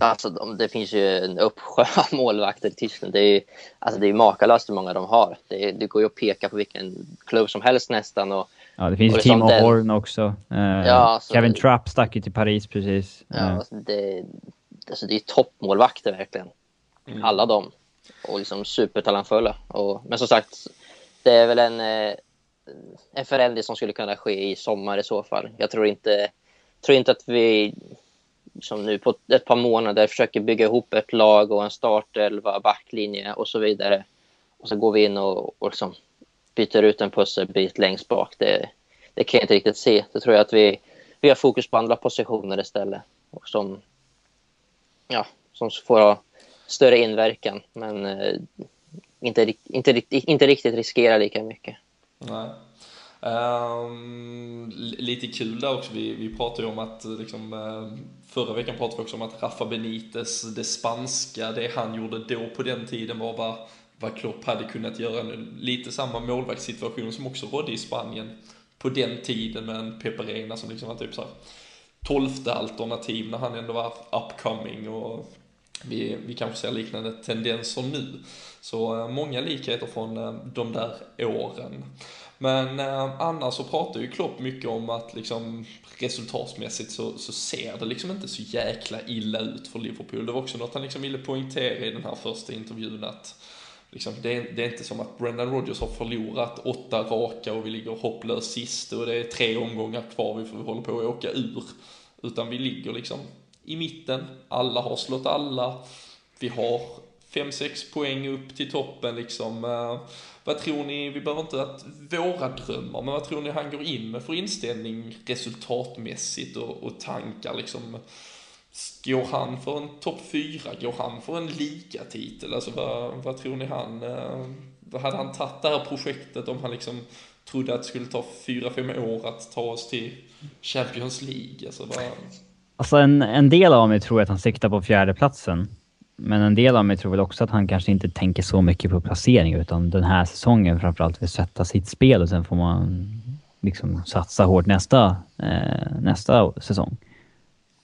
Alltså, de, det finns ju en uppsjö av målvakter i Tyskland. Det är, ju- alltså, det är makalöst hur många de har. Det, det går ju att peka på vilken klubb som helst nästan. Och, Ja, det finns Och ju Timo som den- Horn också. Eh, Ja, alltså- Kevin Trapp stack ju till Paris precis. ja, Eh, alltså, det, alltså, det är toppmålvakter verkligen. Alla de. Och liksom supertalangfulla. Och, men som sagt, det är väl en, eh, en förändring som skulle kunna ske i sommar i så fall. Jag tror inte, tror inte att vi som nu på ett par månader försöker bygga ihop ett lag och en startelva, backlinje och så vidare. Och så går vi in och, och liksom byter ut en pusselbit längst bak. Det, det kan jag inte riktigt se. Det tror jag att vi, vi har fokus på andra positioner istället. Och som, ja, som får ha större inverkan. Men eh, inte, inte, inte riktigt riskera lika mycket. Nej. Um, lite kul där också, vi, vi pratade ju om att eh, liksom, ehm, förra veckan pratade vi också om att Rafa Benitez, det spanska, det han gjorde då på den tiden var vad, vad Klopp hade kunnat göra nu. Lite samma målvaktssituation som också rådde i Spanien på den tiden med en Pepe Reina som liksom var typ såhär tolfte alternativ när han ändå var upcoming och vi, vi kanske ser liknande tendenser nu. Så eh, många likheter från eh, de där åren. Men eh, annars så pratar ju Klopp mycket om att liksom resultatmässigt så, så ser det liksom inte så jäkla illa ut för Liverpool. Det var också något han liksom ville poängtera i den här första intervjun att liksom, det, är, det är inte som att Brendan Rodgers har förlorat åtta raka och vi ligger hopplöst sist och det är tre omgångar kvar vi, vi håller på att åka ur. Utan vi ligger liksom i mitten, alla har slått alla, vi har 5-6 poäng upp till toppen liksom. Eh, vad tror ni, vi behöver inte att våra drömmar, men vad tror ni han går in med för inställning resultatmässigt och, och tankar liksom? Går han för en topp 4? Går han för en ligatitel? Alltså vad, vad tror ni han, eh, vad hade han tagit det här projektet om han liksom trodde att det skulle ta 4-5 år att ta oss till Champions League? Alltså vad, Alltså en, en del av mig tror att han siktar på fjärdeplatsen. Men en del av mig tror väl också att han kanske inte tänker så mycket på placering utan den här säsongen framförallt vill sätta sitt spel och sen får man liksom satsa hårt nästa, eh, nästa säsong.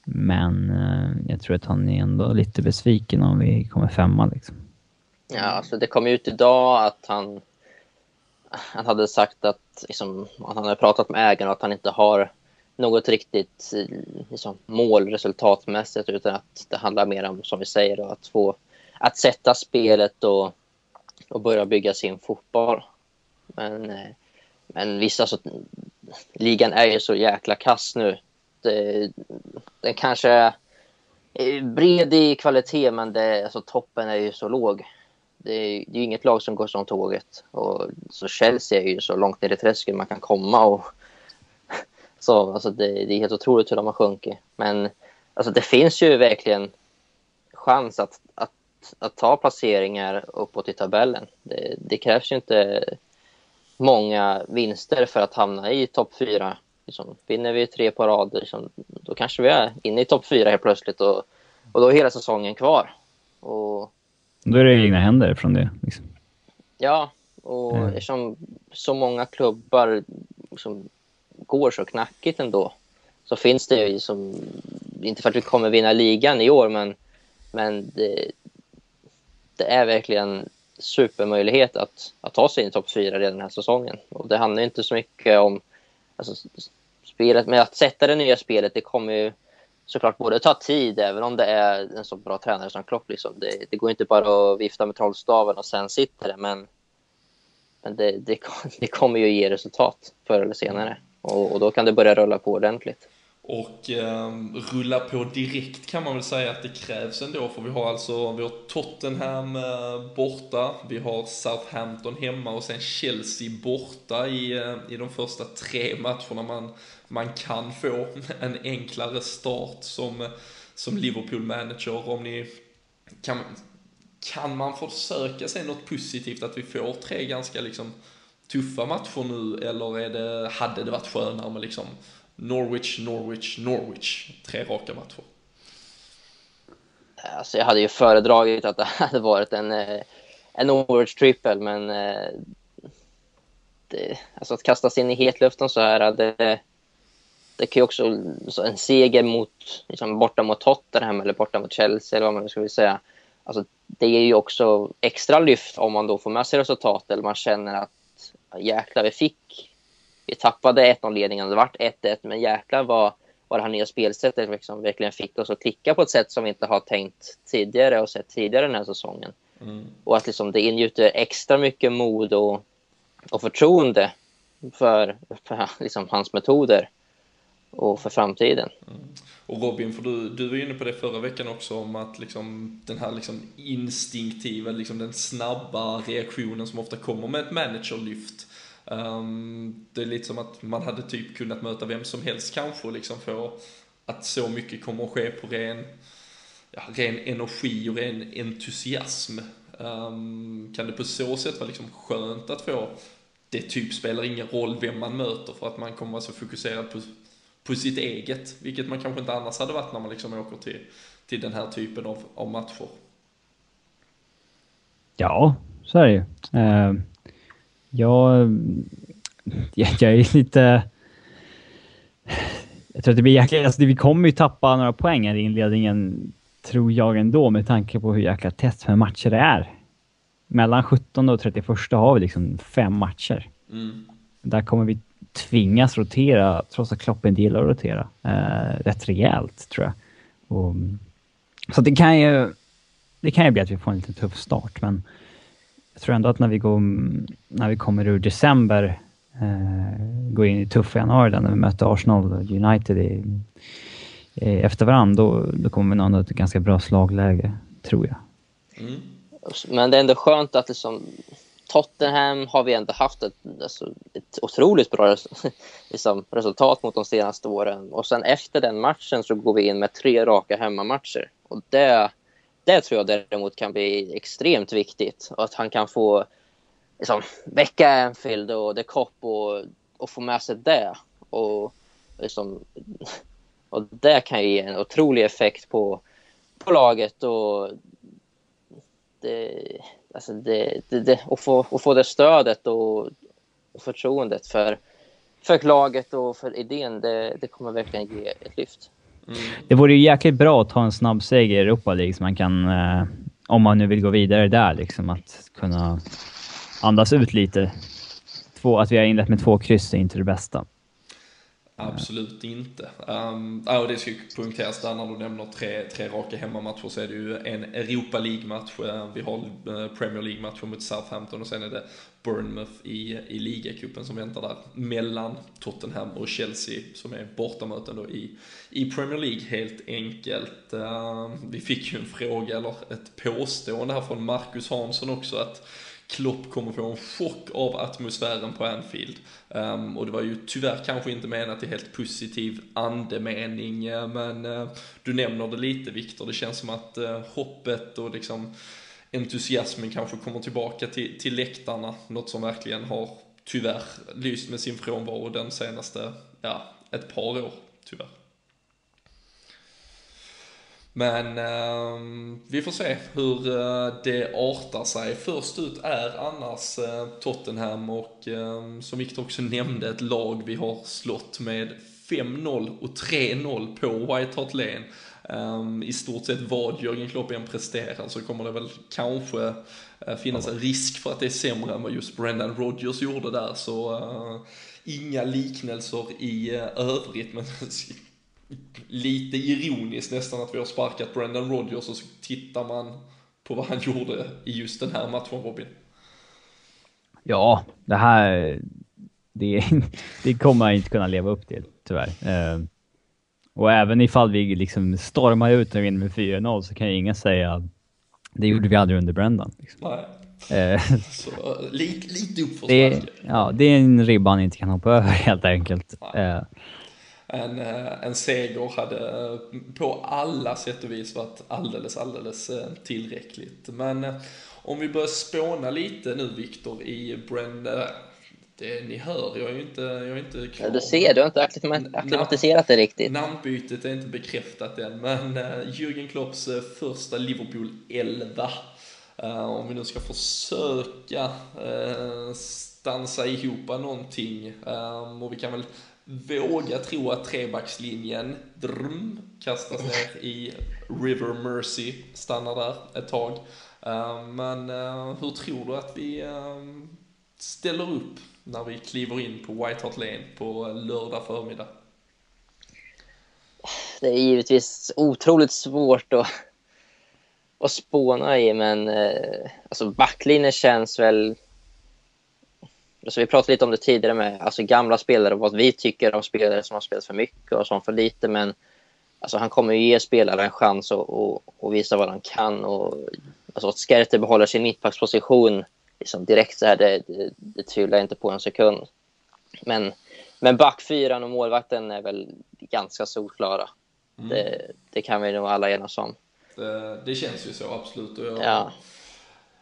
Men eh, jag tror att han är ändå lite besviken om vi kommer femma liksom. Ja, alltså det kom ut idag att han, han hade sagt att liksom, att han hade pratat med ägaren och att han inte har något riktigt eh, liksom, mål resultatmässigt utan att det handlar mer om, som vi säger, då, att få att sätta spelet och, och börja bygga sin fotboll. Men, eh, men vissa så, ligan är ju så jäkla kass nu. Det, den kanske är bred i kvalitet men det, alltså, toppen är ju så låg det är, det är ju inget lag som går som tåget. Och, så Chelsea är ju så långt ner i träsket man kan komma. Och, så, alltså det, det är helt otroligt hur de har sjunkit. Men alltså det finns ju verkligen chans att, att, att ta placeringar uppåt i tabellen. Det, det krävs ju inte många vinster för att hamna i topp fyra. Liksom, vinner vi tre på rad, liksom, då kanske vi är inne i topp fyra helt plötsligt. Och, och då är hela säsongen kvar. Och Då är det egna händer från det. Liksom. Ja, och Mm. eftersom så många klubbar som går så knackigt ändå så finns det ju som, inte för att vi kommer vinna ligan i år, men, men det, det är verkligen supermöjlighet att, att ta sig in i topp fyra redan den här säsongen. Och det handlar inte så mycket om alltså, spelet, men att sätta det nya spelet, det kommer ju såklart både ta tid, även om det är en så bra tränare som Klopp. Liksom. Det, det går inte bara att vifta med trollstaven och sen sitter det, men, men det, det, det kommer ju ge resultat förr eller senare. Och, och, då kan det börja rulla på ordentligt. Och eh, rulla på direkt kan man väl säga att det krävs ändå, för vi har alltså vi har Tottenham eh, borta, vi har Southampton hemma och sen Chelsea borta i, eh, i de första tre matcherna man, man kan få en enklare start som, som Liverpool-manager. Om ni kan, kan man försöka se något positivt att vi får tre ganska liksom tuffa matcher nu, eller är det, hade det varit skönare med liksom Norwich, Norwich, Norwich. Tre raka matcher. Alltså jag hade ju föredragit att det hade varit en, eh, en Norwich triple, men eh, det, alltså att kastas in i hetluften så här, det, det kan ju också, så en seger mot, liksom borta mot Tottenham eller borta mot Chelsea eller vad man nu ska säga, alltså det är ju också extra lyft om man då får med sig resultat eller man känner att jäklar, vi fick vi tappade 1-0-ledningen, det vart 1-1, men jäklar vad, vad det här nya spelsättet liksom verkligen fick oss att klicka på ett sätt som vi inte har tänkt tidigare och sett tidigare den här säsongen. Mm. Och att liksom det ingjuter extra mycket mod och, och förtroende för, för liksom hans metoder och för framtiden. Mm. Och Robin, för du, du var inne på det förra veckan också om att liksom, den här liksom instinktiva, liksom den snabba reaktionen som ofta kommer med ett managerlyft Um, det är lite som att man hade typ kunnat möta vem som helst kanske och liksom få att så mycket kommer att ske på ren, ja, ren energi och ren entusiasm. Um, kan det på så sätt vara liksom skönt att få, det typ spelar ingen roll vem man möter för att man kommer vara så fokuserad på, på sitt eget, vilket man kanske inte annars hade varit när man liksom åker till, till den här typen av, av matcher. Ja, så är det ju. Uh jag, jag är lite... Jag tror att det blir jäkla... Alltså vi kommer ju tappa några poäng här i inledningen, tror jag ändå, med tanke på hur jäkla tätt med matcher det är. Mellan 17 och 31 har vi liksom fem matcher. Mm. Där kommer vi tvingas rotera, trots att Klopp inte gillar att rotera, eh, rätt rejält tror jag. Och, så det kan ju... Det kan ju bli att vi får en lite tuff start, men jag tror ändå att när vi, går, när vi kommer ur december, eh, går in i tuffa januari när vi möter Arsenal och United i, i, efter varandra, då, då kommer vi nog ha ett ganska bra slagläge, tror jag. Mm. Men det är ändå skönt att liksom, Tottenham har vi ändå haft ett, alltså, ett otroligt bra liksom, resultat mot de senaste åren. Och sen efter den matchen så går vi in med tre raka hemmamatcher. Och det, det tror jag däremot kan bli extremt viktigt. Och att han kan få liksom, väcka Anfield och The Cop och, och få med sig det. Och, liksom, och det kan ju ge en otrolig effekt på, på laget. Och det, alltså det, det, det, och, få, och få det stödet och, och förtroendet för, för laget och för idén, det, det kommer verkligen ge ett lyft. Det vore ju jäkligt bra att ta en snabb seger i Europa League så man kan, eh, om man nu vill gå vidare där, liksom att kunna andas ut lite. Två, att vi har inlett med två kryss är inte det bästa. Absolut inte. Um, och det ska ju poängteras där när du nämner tre, tre raka hemmamatcher så är det ju en Europa League-match. Eh, vi har eh, Premier League-matchen mot Southampton och sen är det Bournemouth i, i ligacupen som väntar där mellan Tottenham och Chelsea som är bortamöten då i, i Premier League helt enkelt. Um, vi fick ju en fråga, eller ett påstående här från Marcus Hansson också att Klopp kommer få en chock av atmosfären på Anfield. Um, och det var ju tyvärr kanske inte menat i helt positiv andemening, eh, men uh, du nämner det lite Viktor, det känns som att uh, hoppet och liksom entusiasmen kanske kommer tillbaka till, till läktarna, något som verkligen har tyvärr lyst med sin frånvaro den senaste, ja, ett par år, tyvärr. Men eh, vi får se hur eh, det artar sig. Först ut är annars eh, Tottenham och eh, som Victor också nämnde ett lag vi har slått med 5-0 och 3-0 på White Hart Lane. Um, I stort sett vad Jörgen Klopp än presterar så kommer det väl kanske uh, finnas en risk för att det är sämre än vad just Brendan Rodgers gjorde där. Så uh, inga liknelser i uh, övrigt. Men lite ironiskt nästan att vi har sparkat Brendan Rodgers och så tittar man på vad han gjorde i just den här matchen Robin. Ja, det här... Det, det kommer jag inte kunna leva upp till, tyvärr. Eh, och även ifall vi liksom stormar ut och vinner med 4-0 så kan ju ingen säga det gjorde vi aldrig under Brendan. Liksom. Nej. Eh, så, lite, lite uppförsbacke. Ja, det är en ribba han inte kan hoppa över helt enkelt. Eh, en, eh, en seger hade eh, på alla sätt och vis varit alldeles, alldeles eh, tillräckligt. Men om vi börjar spåna lite nu Viktor i Brenda, det ni hör, jag är ju inte, jag är inte klar. Du ser, du har inte akklimatiserat det riktigt. Namnbytet är inte bekräftat än, men Jürgen Klopps första Liverpool 11. om vi nu ska försöka stansa ihop någonting, och vi kan väl våga tro att trebackslinjen drum, kastas ner i River Mercy, stannar där ett tag. Eh, men eh, hur tror du att vi eh, ställer upp när vi kliver in på White Hart Lane på lördag förmiddag? Det är givetvis otroligt svårt att, att spåna i, men alltså backlinjen känns väl Alltså vi pratade lite om det tidigare med alltså gamla spelare och vad vi tycker om spelare som har spelat för mycket och som för lite. Men alltså han kommer ju ge spelare en chans och, och, och visa vad han kan. Och, alltså att Skerte behåller sin mittbacksposition liksom direkt så här, det, det, det tvivlar jag inte på en sekund. Men, men backfyran och målvakten är väl ganska solklara. Mm. Det, det kan vi nog alla enas om. Det, det känns ju så, absolut. Och jag, ja.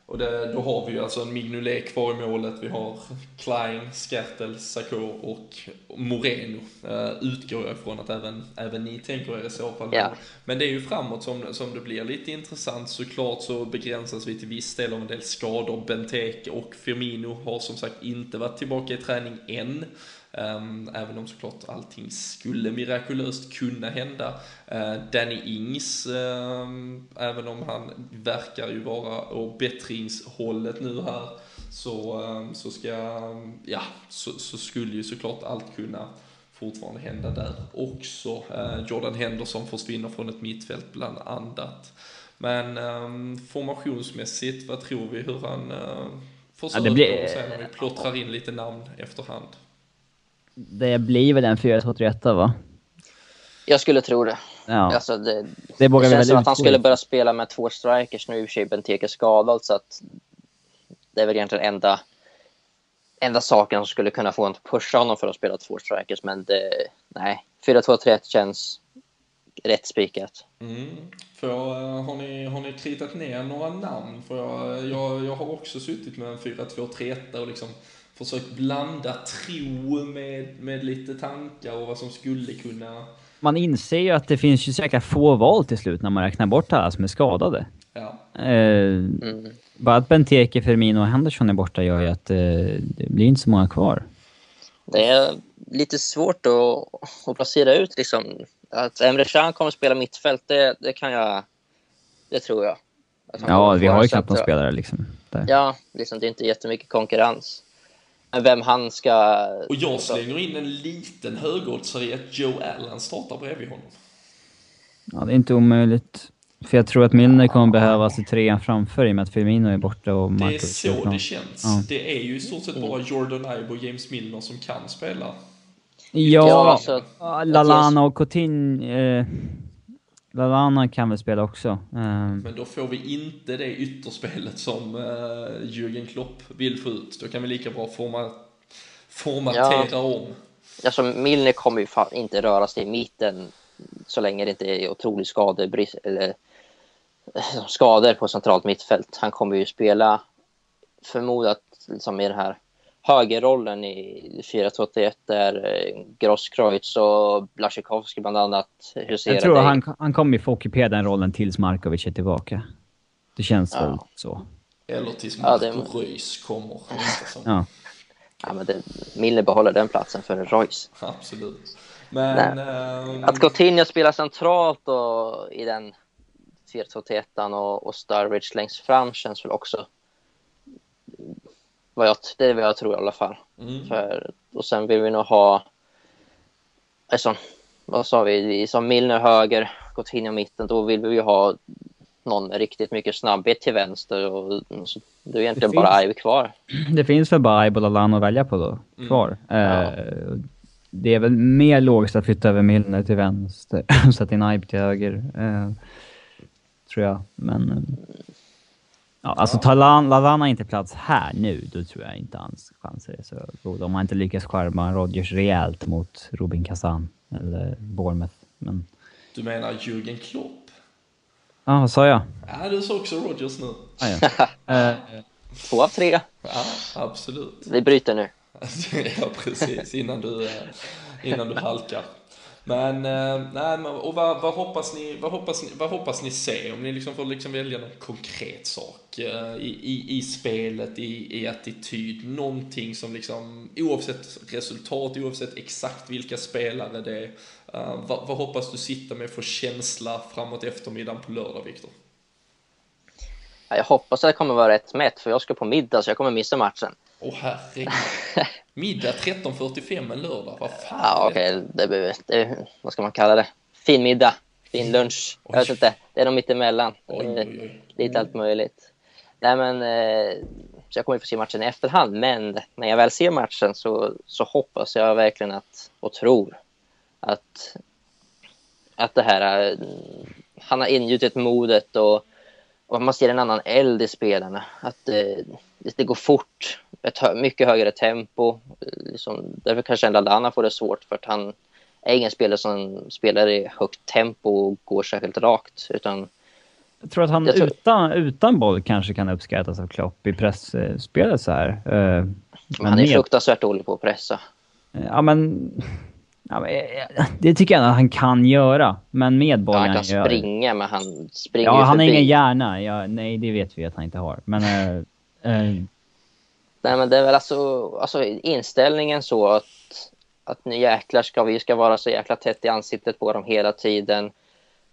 Och det, då har vi ju alltså en Mignolet kvar i målet, vi har Klein, Skertel, Sakho och Moreno. Uh, utgår jag ifrån att även, även ni tänker er i så fall. Ja. Men det är ju framåt som, som det blir lite intressant. Såklart så begränsas vi till viss del av en del skador. Benteke och Firmino har som sagt inte varit tillbaka i träning än. Um, även om såklart allting skulle mirakulöst kunna hända. Uh, Danny Ings, um, även om han verkar ju vara åt bättringshållet nu här, så, um, så ska, ja, så, så, skulle ju såklart allt kunna fortfarande hända där också. Uh, Jordan Henderson försvinner från ett mittfält bland annat. Men um, formationsmässigt, vad tror vi hur han uh, försöker ja, det blir... sen när vi plottrar in lite namn efterhand? Det blir väl en 4-2-3-1 va? Jag skulle tro det. Ja. Alltså det, det, det känns som att han skulle börja spela med två strikers nu i och för sig Benteke skadad så att det är väl egentligen enda, enda saken som skulle kunna få honom att pusha honom för att spela två strikers men det, nej, 4-2-3-1 känns rätt spikat. Mm. För, har, ni, har ni kritat ner några namn? För jag, jag, jag har också suttit med en 4-2-3-1 och liksom försökt blanda tro med, med lite tankar och vad som skulle kunna... Man inser ju att det finns ju säkert få val till slut när man räknar bort alla som är skadade. Ja. Eh, mm. Bara att Benteke, Firmino och Henderson är borta gör ju att eh, det blir inte så många kvar. Det är lite svårt att, att placera ut liksom. Att Emre Can kommer att spela mittfält, det, det kan jag... Det tror jag. Ja, vi har ju knappt någon spelare liksom. Där. Ja, liksom, det är inte jättemycket konkurrens vem han ska... Och jag slänger in en liten högoddsare att Joe Allen startar bredvid honom. Ja, det är inte omöjligt. För jag tror att Milner kommer behövas i trean framför i och med att Firmino är borta och Marcus Det är så det känns. Ja. Det är ju i stort sett bara Jordan Ibe och James Milner som kan spela. Ja, ja alltså, Lalana och Coutinho... Eh, Lalana kan väl spela också. Um... Men då får vi inte det ytterspelet som uh, Jürgen Klopp vill få ut. Då kan vi lika bra forma, formatera ja. om. Alltså Milner kommer ju fan inte röra sig i mitten så länge det inte är otrolig skadebrist eller eh, skador på centralt mittfält. Han kommer ju spela förmodat liksom i det här högerrollen i 4-2-3-1 där eh, Grosskreutz och Blasikowski bland annat huserar. Jag tror han, han kommer få ockupera den rollen tills Markovic är tillbaka. Det känns ja. väl så. Eller tills Marco ja, det... Reus kommer Ja. Ja, men det, Milner behåller den platsen för Reus. Absolut. Men, ähm... Att Coutinho spelar centralt och i den 4-2-3-1 och, och Starwich längst fram känns väl också vad jag, det är vad jag tror i alla fall. Mm. För, och sen vill vi nog ha... Alltså, vad sa vi, vi sa Milner höger, Coutinho mitten, då vill vi ju ha någon med riktigt mycket snabbhet till vänster och så det är egentligen Det bara finns- Ive kvar. Det finns väl bara Aibo Lallana att välja på då, kvar. Eh, Det är väl mer logiskt att flytta över Milner till vänster och sätta in Aibo till höger. Eh, tror jag, men... eh, Ja, alltså tar Lan- Lallana inte plats här nu, då tror jag inte hans chanser är så goda. Om han inte lyckas skärma Rodgers rejält mot Robin Kazan eller Bournemouth. Men... Du menar Jürgen Klopp? Ja, vad sa jag? Ja, du sa också Rodgers nu. Ah, ja. Eh, Två av tre. Ja, absolut. Vi bryter nu. ja, precis. Innan du, eh, innan du halkar. Men, eh, nej, och vad, vad, hoppas ni, vad, hoppas ni, vad hoppas ni se? Om ni liksom får liksom välja någon konkret sak eh, i, i, i spelet, i, i attityd, någonting som liksom, oavsett resultat, oavsett exakt vilka spelare det är, eh, vad, vad hoppas du sitta med för känsla framåt eftermiddagen på lördag, Viktor? Ja, Jag hoppas att det kommer vara rätt mätt, för jag ska på middag så jag kommer missa matchen. Åh herregud. Middag 13.45 en lördag, vad fan Ja, okej, det blir, det, vad ska man kalla det? Fin middag, fin lunch. Jag vet inte, det är nog mittemellan. Oj, Eh, oj, oj. Lite allt möjligt. Nej, men eh, så jag kommer få se matchen i efterhand, men när jag väl ser matchen så, så hoppas jag verkligen att, och tror att, att det här, eh, han har ingjutit modet och, och man ser en annan eld i spelarna. Att eh, det, det går fort, ett hö, mycket högre tempo. Eh, Liksom, därför kanske Lallana får det svårt för att han är ingen spelare som spelar i högt tempo och går särskilt rakt. Utan Jag tror att han tror- utan, utan boll kanske kan uppskattas av Klopp i pressspelet så här. Eh, Men han är med- fruktansvärt dålig på att pressa. Ja men... Ja, men eh, det tycker jag att han kan göra. Men med Ja, bollen han kan gör- springa, men han springer Ja, han har ingen hjärna. Ja, nej, det vet vi att han inte har. Men... eh, eh, Nej, men det är väl alltså, alltså inställningen så att, att nu jäklar ska vi ska vara så jäkla tätt i ansiktet på dem hela tiden.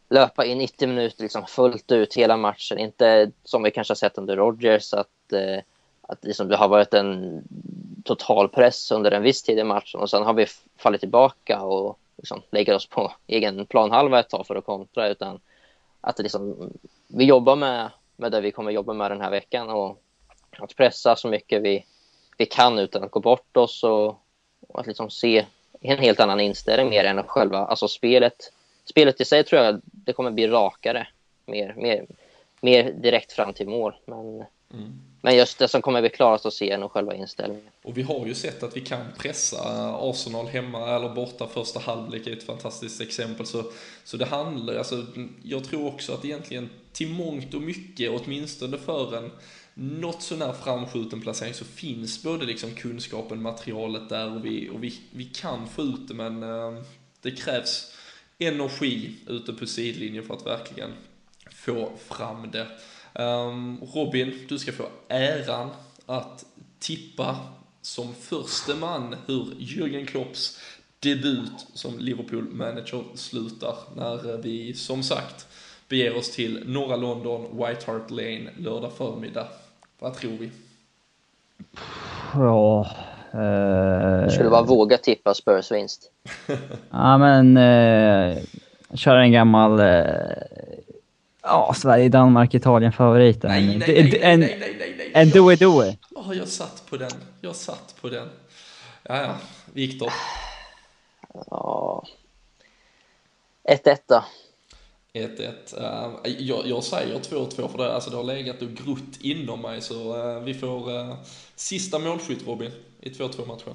Löpa i 90 minuter liksom fullt ut hela matchen. Inte som vi kanske har sett under Rodgers att, eh, att liksom det har varit en total press under en viss tid i matchen och sen har vi fallit tillbaka och liksom lägger oss på egen planhalva ett tag för att kontra. Utan att liksom, vi jobbar med, med det vi kommer jobba med den här veckan och att pressa så mycket vi, vi kan utan att gå bort oss och, och att liksom se en helt annan inställning mer än själva alltså spelet. Spelet i sig tror jag det kommer bli rakare, mer, mer, mer direkt fram till mål. Men, men just det som kommer bli klarast att se är nog själva inställningen. Och vi har ju sett att vi kan pressa Arsenal hemma eller borta första halvlek är ett fantastiskt exempel. Så, så det handlar, alltså, jag tror också att egentligen till mångt och mycket, åtminstone för en något sånär framskjuten placering så finns både liksom kunskapen, materialet där och vi, och vi, vi kan få ut det men eh, det krävs energi ute på sidlinjen för att verkligen få fram det. Ehm, Robin, du ska få äran att tippa som förste man hur Jürgen Klopps debut som Liverpool-manager slutar när eh, vi som sagt beger oss till norra London, White Hart Lane, lördag förmiddag. Vad tror vi? ja... eh, Jag skulle bara våga tippa Spurs vinst. Ja, men... Uh, köra en gammal... eh, Ja, Sverige, Danmark, Italien favorit. Nej, nej, En- nej, nej, en, nej, nej, nej, nej. en doe-doe. Åh, jag satt på den. Jag satt på den. Ja, ja. Viktor. Ja. 1-1 då. 1-1. Eh, jag, jag säger 2-2 för det, alltså det har legat och grott inom mig så eh, vi får eh, sista målskytt Robin i 2-2 matchen.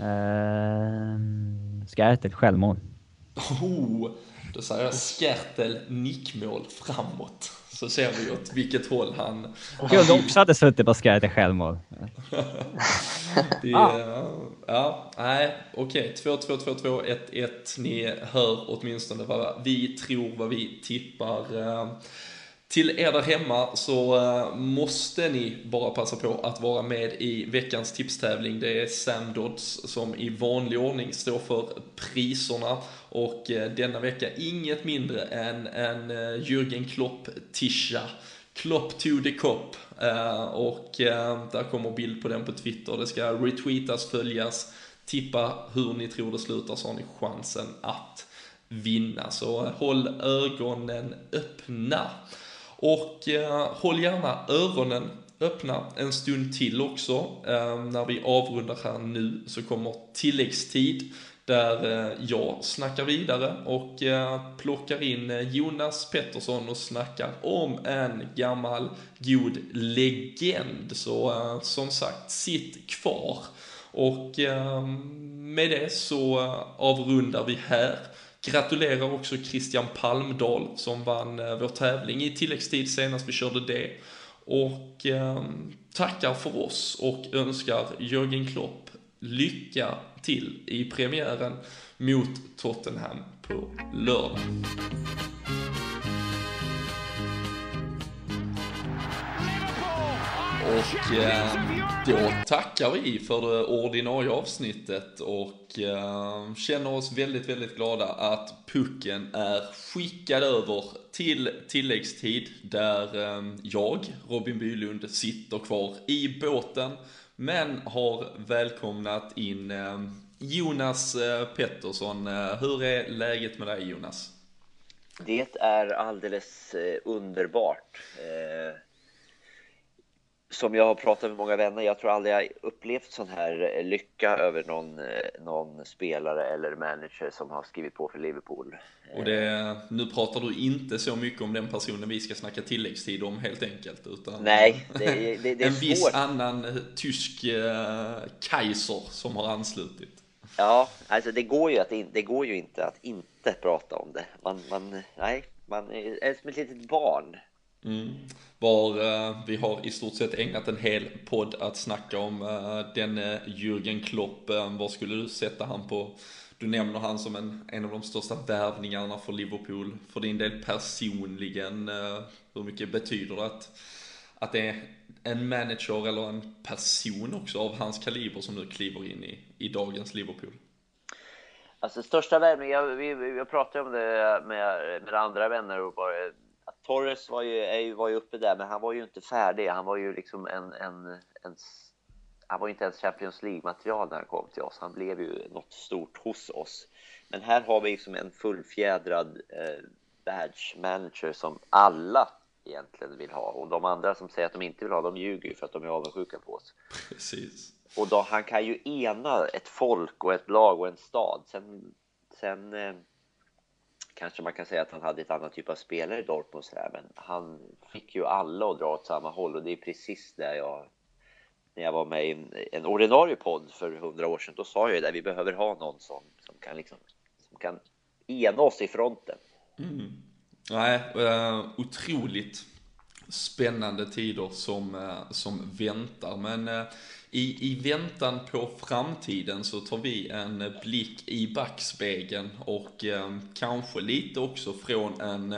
Uh, Skartel, självmål. Oh, då säger jag Skertel nickmål framåt. Så ser vi åt vilket håll han... Kul om också hade suttit på Skartel självmål. Det, är- ja, nej, okej. 2-2, 2-2, 1-1. Ni hör åtminstone vad vi tror, vad vi tippar. Till er där hemma så eh, måste ni bara passa på att vara med i veckans tipstävling. Det är Sam Dodds som i vanlig ordning står för priserna och eh, denna vecka inget mindre än en eh, Jürgen Klopp-tisha. Klopp to the cop. Och där kommer bild på den på Twitter. Det ska retweetas, följas, tippa hur ni tror det slutar så har ni chansen att vinna. Så håll ögonen öppna. Och eh, håll gärna öronen öppna en stund till också. Eh, när vi avrundar här nu så kommer tilläggstid där eh, jag snackar vidare och eh, plockar in eh, Jonas Pettersson och snackar om en gammal god legend. Så eh, som sagt, sitt kvar. Och eh, med det så avrundar vi här. Gratulerar också Christian Palmdahl som vann eh, vår tävling i tilläggstid senast vi körde det. Och ehm, tackar för oss och önskar Jörgen Klopp lycka till i premiären mot Tottenham på lördag. Och eh, då tackar vi för det ordinarie avsnittet och eh, känner oss väldigt, väldigt glada att pucken är skickad över till tilläggstid där eh, jag, Robin Bylund, sitter kvar i båten men har välkomnat in Jonas Pettersson. Hur är läget med dig Jonas? Det är alldeles underbart. Som jag har pratat med många vänner, jag tror aldrig jag upplevt sån här lycka över någon, någon spelare eller manager som har skrivit på för Liverpool. Och det, nu pratar du inte så mycket om den personen vi ska snacka tilläggstid om helt enkelt. Utan Nej, det, det, det är En svårt. viss annan eh, tysk eh, kaiser som har anslutit. Ja, alltså det går ju, att, det går ju inte att inte prata om det. Man, man, nej, man är som ett litet barn. Mm. Var, uh, vi har i stort sett ägnat en hel podd att snacka om uh, den eh, Jürgen Klopp. Uh, vad skulle du sätta han på du nämner han som en, en av de största värvningarna för Liverpool. För din del personligen, hur mycket betyder det att, att det är en manager eller en person också av hans kaliber som nu kliver in i, i dagens Liverpool? Alltså största värvningen, jag, vi, vi pratade om det med, med andra vänner och bara Torres var ju, var ju uppe där, men han var ju inte färdig. Han var ju liksom en, en, en han var inte ens Champions League-material när han kom till oss. Han blev ju något stort hos oss. Men här har vi liksom en fullfjädrad eh, badge manager som alla egentligen vill ha. Och de andra som säger att de inte vill ha, de ljuger ju för att de är avundsjuka på oss. Precis. Och då, han kan ju ena ett folk och ett lag och en stad. Sen, sen eh, kanske man kan säga att han hade ett annat typ av spelare i Dortmund sådär, men han fick ju alla att dra åt samma håll och det är precis där jag när jag var med i en, ordinarie podd för hundra år sedan, då sa jag ju det, vi behöver ha någon som, som, kan, liksom, som kan ena oss i fronten. Mm. Nej, eh, otroligt spännande tider som, eh, som väntar, men eh, i, i väntan på framtiden så tar vi en blick i backspegeln och eh, kanske lite också från en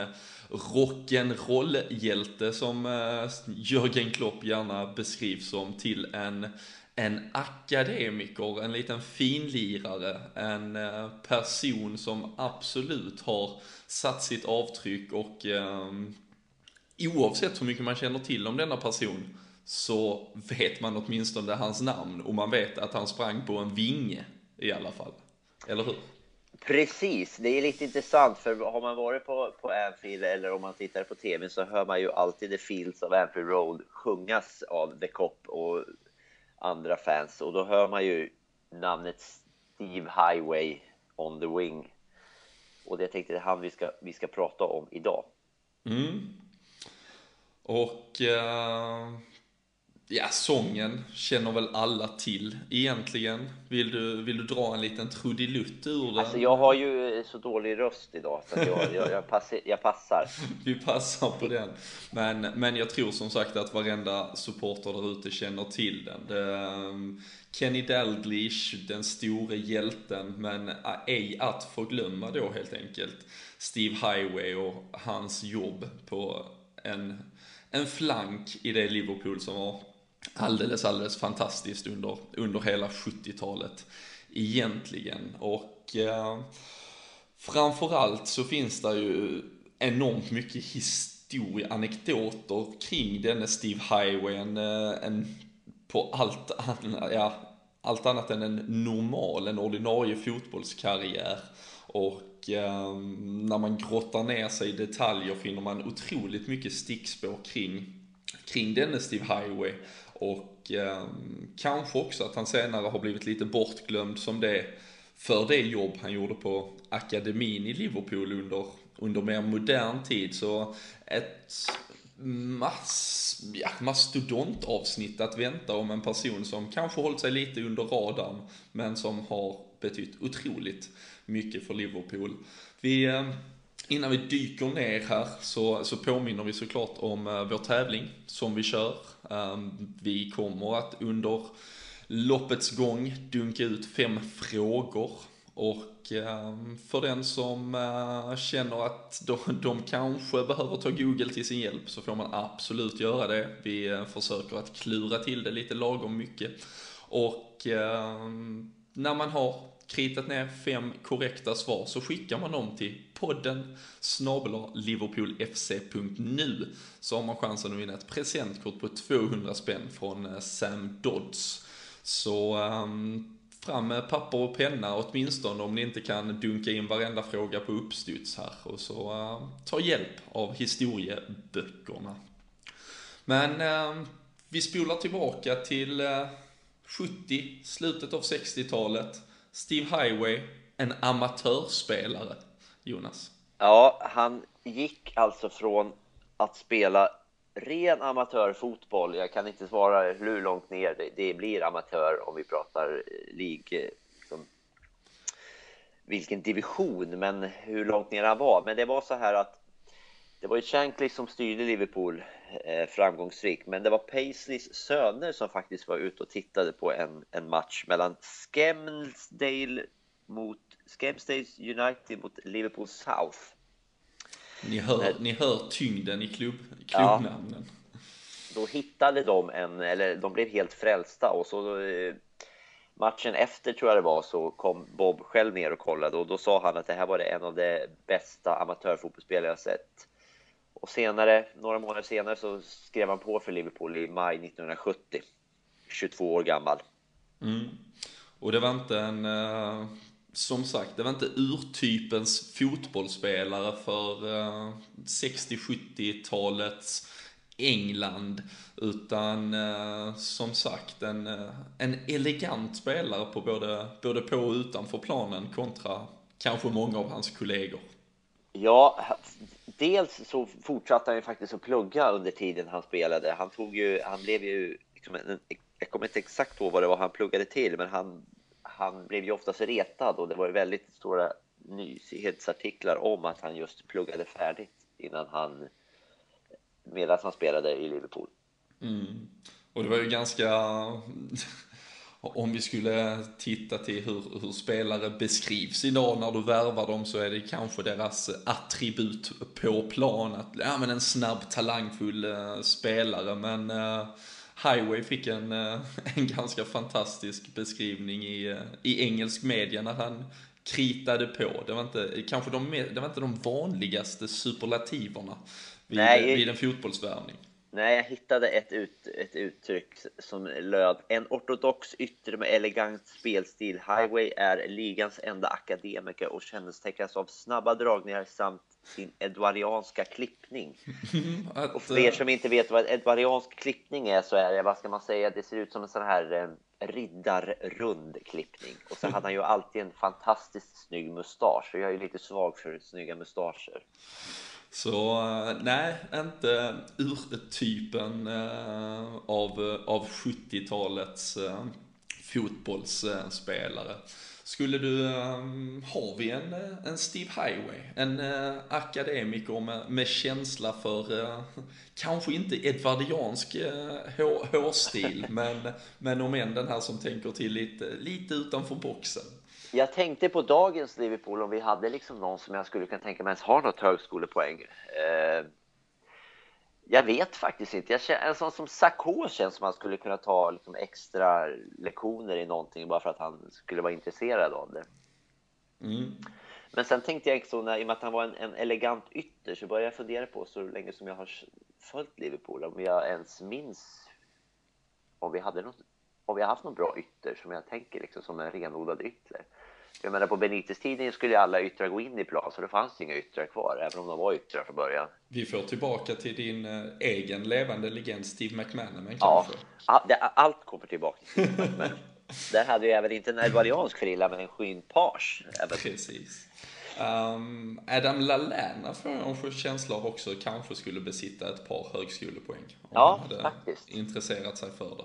rock'n'roll-hjälte som eh, Jörgen Klopp gärna beskrivs som till en, en akademiker, en liten finlirare, en eh, person som absolut har satt sitt avtryck och eh, oavsett hur mycket man känner till om denna person så vet man åtminstone hans namn och man vet att han sprang på en vinge i alla fall. Eller hur? Precis, det är lite intressant för har man varit på, på Anfield eller om man tittar på tv så hör man ju alltid The Fields of Anfield Road sjungas av The Cop och andra fans och då hör man ju namnet Steve Highway on the Wing. Och det tänkte jag han vi ska, vi ska prata om idag. Mm. Och uh, Ja, sången känner väl alla till egentligen. Vill du, vill du dra en liten trudelutt ur den? Alltså jag har ju så dålig röst idag så jag, jag, jag, passer, jag passar. Vi passar på den. Men, men jag tror som sagt att varenda supporter där ute känner till den. Det, um, Kenny Dalglish, den store hjälten, men ej att förglömma då helt enkelt Steve Highway och hans jobb på en, en flank i det Liverpool som var alldeles, alldeles fantastiskt under, under hela 70-talet egentligen. Och eh, framförallt så finns det ju enormt mycket historia, anekdoter kring denne Steve Highway, en, eh, en på allt annat, ja, allt annat än en normal, en ordinarie fotbollskarriär. Och eh, när man grottar ner sig i detaljer finner man otroligt mycket stickspår kring, kring denne Steve Highway. Och eh, kanske också att han senare har blivit lite bortglömd som det för det jobb han gjorde på akademin i Liverpool under, under mer modern tid. Så ett mass, ja, mastodontavsnitt att vänta om en person som kanske hållit sig lite under radarn men som har betytt otroligt mycket för Liverpool. Vi, eh, innan vi dyker ner här så, så påminner vi såklart om eh, vår tävling som vi kör. Ehm, vi kommer att under loppets gång dunka ut fem frågor och ehm, för den som eh, känner att de, de kanske behöver ta Google till sin hjälp så får man absolut göra det. Vi eh, försöker att klura till det lite lagom mycket. Och ehm, när man har kritat ner fem korrekta svar så skickar man dem till podden snabel liverpoolfc.nu så har man chansen att vinna ett presentkort på 200 spänn från eh, Sam Dodds. Så um, fram med papper och penna åtminstone om ni inte kan dunka in varenda fråga på uppstuds här och så uh, ta hjälp av historieböckerna. Men uh, vi spolar tillbaka till eh, uh, 70, slutet av 60-talet. Steve Highway, en amatörspelare, Jonas. Ja, han gick alltså från att spela ren amatörfotboll. Jag kan inte svara hur långt ner det, det blir amatör om vi pratar eh, League, eh, liksom, vilken division, men hur långt ner han var. Men det var så här att det var ju Shankly som styrde Liverpool eh, framgångsrikt, men det var Paisleys söner som faktiskt var ute och tittade på en, en match mellan Skemsdale mot Skelmersdale United mot Liverpool South. Ni hör, eh, ni hör tyngden i klubb, klubbnamnen. Ja, då hittade de en, eller de blev helt frälsta och så eh, matchen efter tror jag det var så kom Bob själv ner och kollade och då sa han att det här var det en av de bästa amatörfotbollsspel jag sett. Och senare, några månader senare så skrev han på för Liverpool i maj 1970. 22 år gammal. Mm. Och det var inte en, uh, som sagt, det var inte urtypens fotbollsspelare för eh, 60-70-talets England. Utan eh, som sagt en, eh, en elegant spelare på både, både på och utanför planen kontra kanske många av hans kollegor. Ja, dels så fortsatte han ju faktiskt att plugga under tiden han spelade. Han tog ju, han blev ju, liksom en, jag kommer inte exakt på vad det var han pluggade till, men han, han blev ju oftast retad och det var ju väldigt stora nyhetsartiklar om att han just pluggade färdigt innan han, medan han spelade i Liverpool. Mm. Och det var ju ganska om vi skulle titta till hur, hur, spelare beskrivs idag när du värvar dem så är det kanske deras attribut på plan. Att, ja men en snabb, talangfull eh, spelare. Men uh, Highway fick en, uh, en ganska fantastisk beskrivning i, i engelsk media när han kritade på. Det var inte, kanske de, det var inte de vanligaste superlativerna vid, Nej, vid en fotbollsvärvning. Nej, jag hittade ett, ut, ett uttryck som löd En ortodox yttre med elegant spelstil. Highway är ligans enda akademiker och kännetecknas av snabba dragningar samt sin edwarianska klippning. Att, och för er som inte vet vad edwariansk klippning är så är det, vad ska man säga, det ser ut som en sån här eh, riddarrund klippning. Och så hade han ju alltid en fantastiskt snygg mustasch. Och jag är ju lite svag för snygga mustascher. Så eh, nej, inte urtypen eh, av, eh, av 70-talets fotbollsspelare. Skulle du, har vi en, en Steve Highway, en akademiker med, med känsla för, kanske inte edvardiansk hårstil, men, men om än den här som tänker till lite, lite utanför boxen. Jag tänkte på dagens Liverpool om vi hade liksom någon som jag skulle kunna tänka mig ens har något högskolepoäng. Eh, jag vet faktiskt inte. Jag känner, en sån som Sakho känns som han skulle kunna ta liksom extra lektioner i någonting bara för att han skulle vara intresserad av det. Mm. Men sen tänkte jag så när, i och med att han var en, en, elegant ytter så började jag fundera på så länge som jag har följt Liverpool om jag ens minns om vi hade något har vi haft någon bra ytter som jag tänker liksom som en renodlad ytter? Jag menar på Benitez-tiden skulle alla yttrar gå in i plan så det fanns inga yttrar kvar även om de var yttrar från början. Vi får tillbaka till din eh, egen levande legend Steve McManaman Ja, kanske? all, det, allt kommer tillbaka. Men där hade ju även inte en elvariansk frilla men en skyn page. Även, Precis. Um, Adam Lallana får jag en känsla av också kanske skulle besitta ett par högskolepoäng. Om Ja, han hade faktiskt. intresserat sig för det.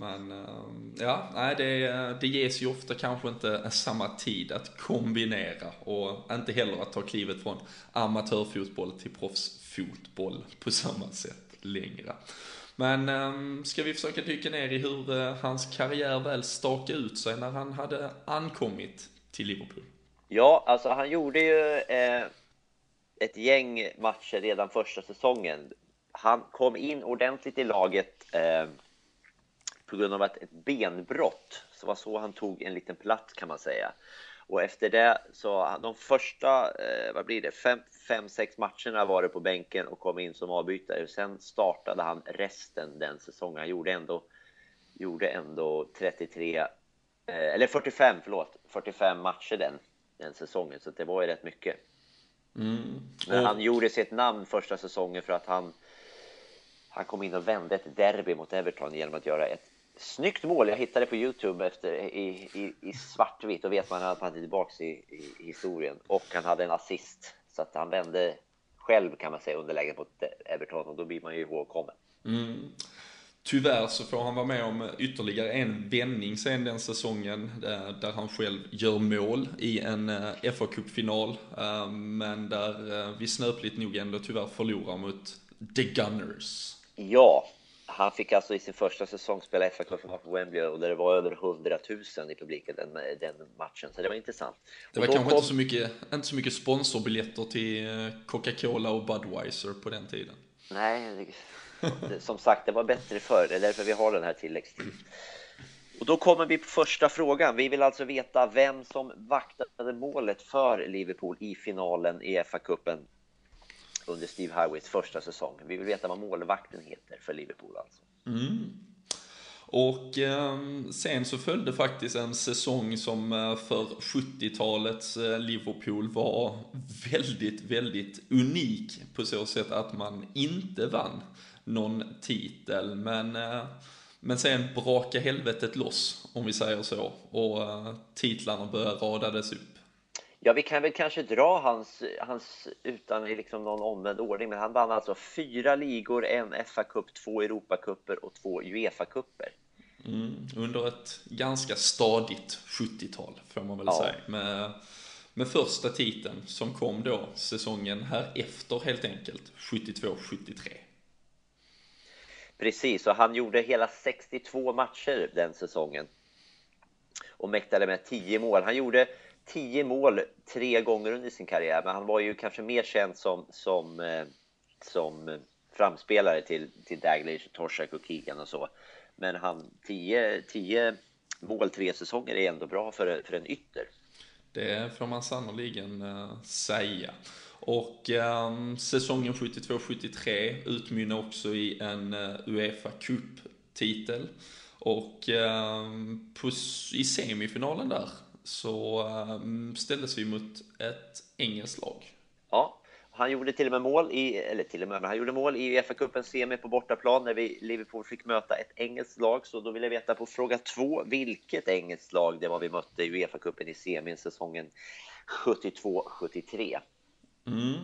Men ehm, ja, nej, det, eh, det ges ju ofta kanske inte samma tid att kombinera och inte heller att ta klivet från amatörfotboll till proffsfotboll på samma sätt längre. Men ehm, ska vi försöka dyka ner i hur eh, hans karriär väl stakade ut sig när han hade ankommit till Liverpool? Ja, alltså han gjorde ju eh, ett gäng matcher redan första säsongen. Han kom in ordentligt i laget eh, på grund av att ett benbrott. Så var så han tog en liten plats kan man säga. Och efter det så de första, eh, vad blir det, fem, fem, sex matcherna var det på bänken och kom in som avbytare. Sen startade han resten den säsongen. Han gjorde ändå, gjorde ändå 33, eh, eller 45, förlåt, 45 matcher den, den säsongen. Så det var ju rätt mycket. Mm. Men han gjorde sitt namn första säsongen för att han, han kom in och vände ett derby mot Everton genom att göra ett snyggt mål. Jag hittade på Youtube efter, i, i, i svartvitt. Då vet man att han är tillbaka i, i, i historien. Och han hade en assist. Så att han vände själv kan man säga underläget mot Everton och då blir man ju ihågkommen. Mm. Tyvärr så får han vara med om ytterligare en vändning sen den säsongen eh, där han själv gör mål i en eh, fa Cup-final. eh, Men där vi snöpligt nog ändå tyvärr förlorar mot The Gunners. Ja, han fick alltså i sin första säsong spela fa Cup på Wembley och det var över 100 000 i publiken den, den matchen. Så det var intressant. Det var kanske kom- inte så mycket, inte så mycket sponsorbiljetter till eh, Coca-Cola och Budweiser på den tiden. Nej, det, som sagt, det var bättre förr. Det är därför vi har den här tilläggstiden. Och då kommer vi på första frågan. Vi vill alltså veta vem som vaktade målet för Liverpool i finalen i FA-cupen under Steve Highways första säsong. Vi vill veta vad målvakten heter för Liverpool alltså. Mm. Och eh, sen så följde faktiskt en säsong som eh, för 70-talets eh, Liverpool var väldigt, väldigt unik på så sätt att man inte vann någon titel. Men, eh, men sen brakade helvetet loss, om vi säger så, och eh, titlarna började radades upp. Ja, vi kan väl kanske dra hans, hans utan i liksom någon omvänd ordning, men han vann alltså fyra ligor, en FA-cup, två Europacuper och två Uefa-cuper. Mm, under ett ganska stadigt 70-tal, får man väl Ja. säga. Med, med första titeln som kom då säsongen här efter helt enkelt, 72-73. Precis, och han gjorde hela 62 matcher den säsongen och mäktade med 10 mål. Han gjorde 10 mål tre gånger under sin karriär, men han var ju kanske mer känd som, som, eh, som framspelare till, till Daglish, Torsak och Keegan och så. Men han 10, 10 mål tre säsonger är ändå bra för, för en ytter. Det får man sannoliken eh, säga. Och um, säsongen 72-73 utmynnar också i en uh, Uefa Cup-titel. Och um, på, i semifinalen där så ehm, ställdes vi mot ett engelskt lag. Ja, han gjorde till och med mål i, eller till och med, han gjorde mål i Uefa-cupen semi på bortaplan när vi Liverpool fick möta ett engelskt lag. Så då vill jag veta på fråga två, vilket engelskt lag det var vi mötte i Uefa-cupen i semin säsongen 72-73. Mm.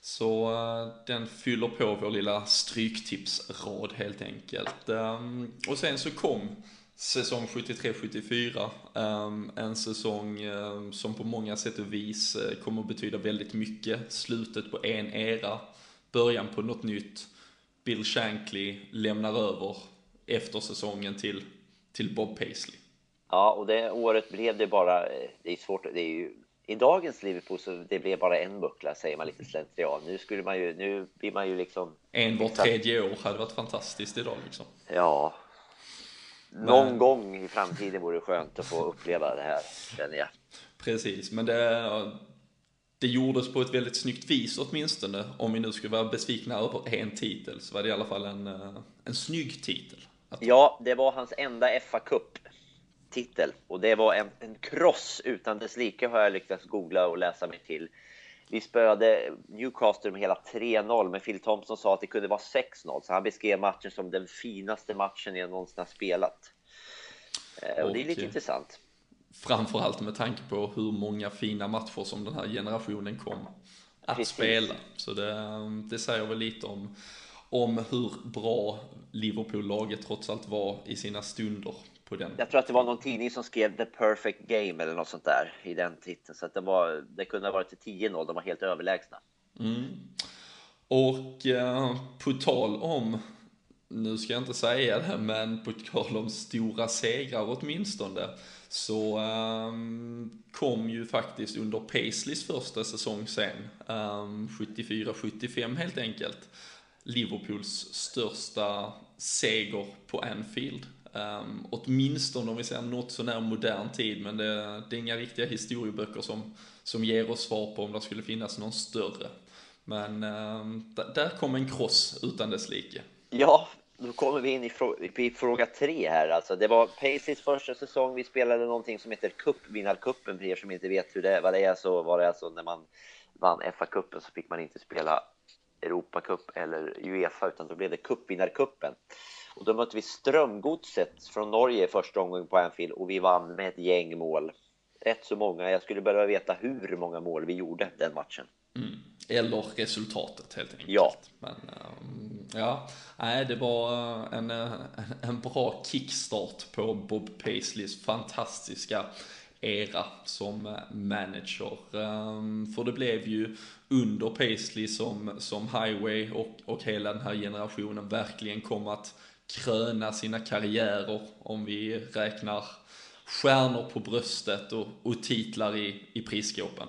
Så eh, den fyller på vår lilla stryktipsrad helt enkelt. Ehm, och sen så kom säsong 73-74, ehm, en säsong ehm, som på många sätt och vis eh, kommer att betyda väldigt mycket. Slutet på en era, början på något nytt. Bill Shankly lämnar över efter säsongen till, till Bob Paisley. Ja, och det året blev det bara, eh, det är svårt, det är ju i dagens Liverpool så det blev bara en buckla säger man lite slentrian. Nu skulle man ju, nu blir man ju liksom, En var tredje år hade varit fantastiskt idag liksom. ja. Någon Men- gång i framtiden vore det skönt att få uppleva det här, känner jag. Precis, men det, det gjordes på ett väldigt snyggt vis åtminstone. Om vi nu skulle vara besvikna över en titel så var det i alla fall en, eh, en snygg titel Ja, det var hans enda fa Cup titel och det var en, en kross utan dess like har jag lyckats googla och läsa mig till. Vi spöade Newcastle med hela 3-0, men Phil Thompson sa att det kunde vara 6-0, så han beskrev matchen som den finaste matchen jag någonsin har spelat. Eh, och, det är lite Och, eh, intressant. Framförallt med tanke på hur många fina matcher som den här generationen kom att Precis. spela. Så det, det säger väl lite om, om hur bra Liverpool-laget trots allt var i sina stunder på den. Jag tror att det var någon tidning som skrev The Perfect Game eller något sånt där i den titeln, så att det, var, det kunde ha varit till 10-0, de var helt överlägsna. Och eh, på tal om, nu ska jag inte säga det, men på tal om stora segrar åtminstone, så ehm, kom ju faktiskt under Paisleys första säsong sen, ehm, 74-75 helt enkelt, Liverpools största seger på Anfield. Um, åtminstone om vi ser något sånär modern tid, men det, det är inga riktiga historieböcker som, som ger oss svar på om det skulle finnas någon större. Men um, d- där kom en kross utan dess like. Ja, då kommer vi in i, frå- i fråga tre här. Alltså, det var Paceys första säsong. Vi spelade någonting som heter cupvinnarcupen. För er som inte vet hur det, vad det är så var det alltså när man vann FA-cupen så fick man inte spela Europacup eller Uefa utan då blev det cupvinnarcupen. Och då mötte vi Strömgodset från Norge första omgången på Anfield och vi vann med ett gäng mål. Rätt så många. Jag skulle behöva veta hur många mål vi gjorde den matchen. Mm. Eller resultatet helt enkelt. Ja. Men ehm, ja, nej det var eh, en, eh, en bra kickstart på Bob Paisleys fantastiska era som eh, manager. Ehm, För det blev ju under Paisley som, som Highway och, och hela den här generationen verkligen kom att kröna sina karriärer om vi räknar stjärnor på bröstet och, och titlar i, i prisskåpen.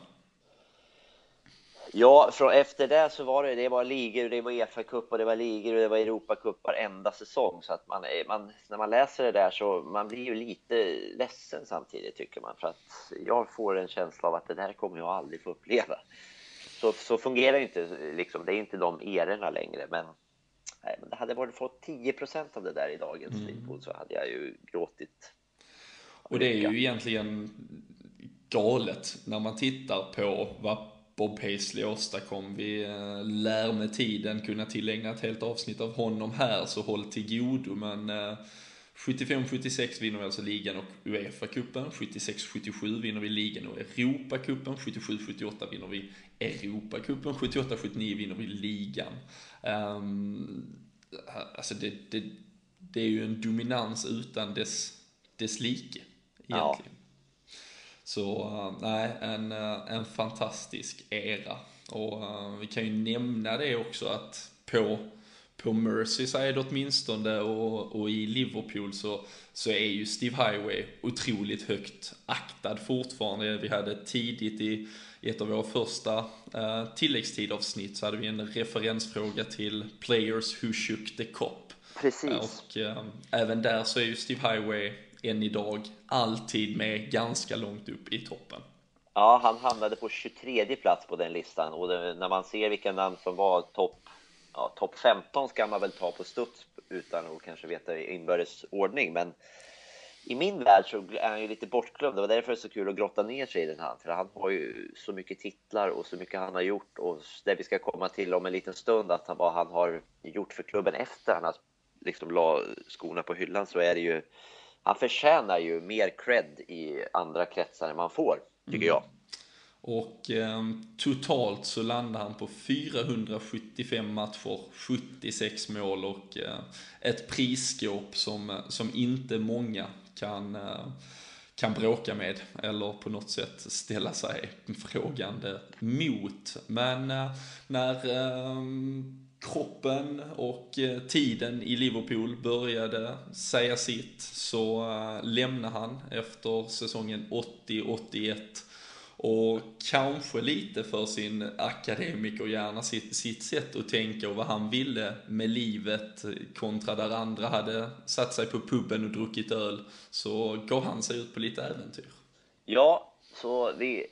Ja, från efter det så var det, det var ligor, det var Uefa-cup och det var ligor och det var Europacup varenda säsong. Så att man, man, när man läser det där så man blir ju lite ledsen samtidigt tycker man. För att jag får en känsla av att det där kommer jag aldrig få uppleva. Så, så fungerar ju inte, liksom, det är inte de erorna längre. Men, nej, men det hade varit fått 10% av det där i dagens Liverpool så hade jag ju gråtit. Och det är ju egentligen galet när man tittar på vad Bob Paisley åstadkom. Vi eh, lär med tiden kunna tillägna ett helt avsnitt av honom här, så håll till godo. Men eh, 75-76 vinner vi alltså ligan och Uefa-cupen. 76-77 vinner vi ligan och Europacupen. 77-78 vinner vi Europacupen. 78-79 vinner vi ligan. Um, alltså det, det, det är ju en dominans utan dess, dess like Ja. egentligen. Så eh, nej, en, eh, en fantastisk era. Och eh, vi kan ju nämna det också att på, på Merseyside åtminstone och, och i Liverpool så, så är ju Steve Highway otroligt högt aktad fortfarande. Vi hade tidigt i, i ett av våra första uh, tilläggstidavsnitt så hade vi en referensfråga till Players Who Shook the Cop. Precis. Och eh, även där så är ju Steve Highway än idag alltid med ganska långt upp i toppen. Ja, han hamnade på 23 plats på den listan och det, när man ser vilka namn som var topp ja, top 15 ska man väl ta på studs utan att kanske veta inbördes ordning. Men i min värld så är han ju lite bortglömd. Det var därför det är så kul att grotta ner sig i den här. För han har ju så mycket titlar och så mycket han har gjort och det vi ska komma till om en liten stund att han, vad han har gjort för klubben efter han har liksom la skorna på hyllan så är det ju han förtjänar ju mer cred i andra kretsar än man får, tycker jag. Och eh, totalt så landar han på 475 matcher, 76 mål och eh, ett prisskåp som, eh, som inte många kan, eh, kan bråka med eller på något sätt ställa sig frågande mot. Men eh, när eh, kroppen och eh, tiden i Liverpool började säga sitt så eh, lämnade han efter säsongen 80-81 och kanske lite för sin akademikerhjärna, sitt, sitt sätt att tänka och vad han ville med livet kontra där andra hade satt sig på puben och druckit öl, så gav han sig ut på lite äventyr. Ja, så det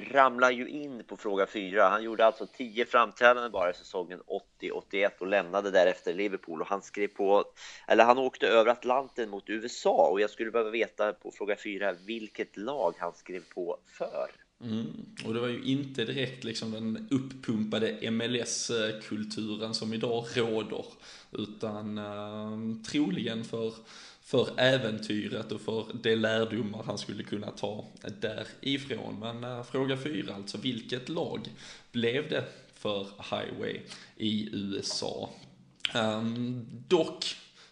ramlar ju in på fråga fyra. Han gjorde alltså 10 framträdanden bara i säsongen 80-81 och lämnade därefter Liverpool och han skrev på, eller han åkte över Atlanten mot USA och jag skulle behöva veta på fråga fyra vilket lag han skrev på för. Mm. Och det var ju inte direkt liksom den uppumpade MLS-kulturen som idag råder, utan eh, troligen för för äventyret och för de lärdomar han skulle kunna ta därifrån. Men eh, fråga fyra alltså, vilket lag blev det för Highway i USA? Um, dock,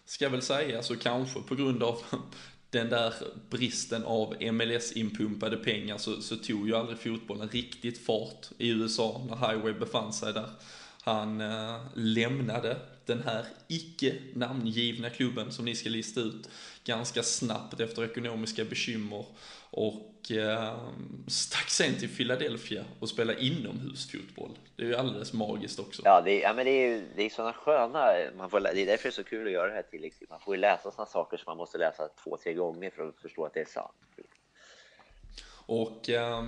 ska jag väl säga, så kanske på grund av den där bristen av MLS-inpumpade pengar så, så tog ju aldrig fotbollen riktigt fart i USA när Highway befann sig där. Han äh, lämnade den här icke namngivna klubben som ni ska lista ut ganska snabbt efter ekonomiska bekymmer och eh, stack sen till Philadelphia och spelade inomhusfotboll. Det är ju alldeles magiskt också. Ja, det är, ja, men det är, det är sådana sköna, man får, det är därför det är så kul att göra det här tillägget. Man får ju läsa sådana saker som man måste läsa två, tre gånger för att förstå att det är sant. Och eh,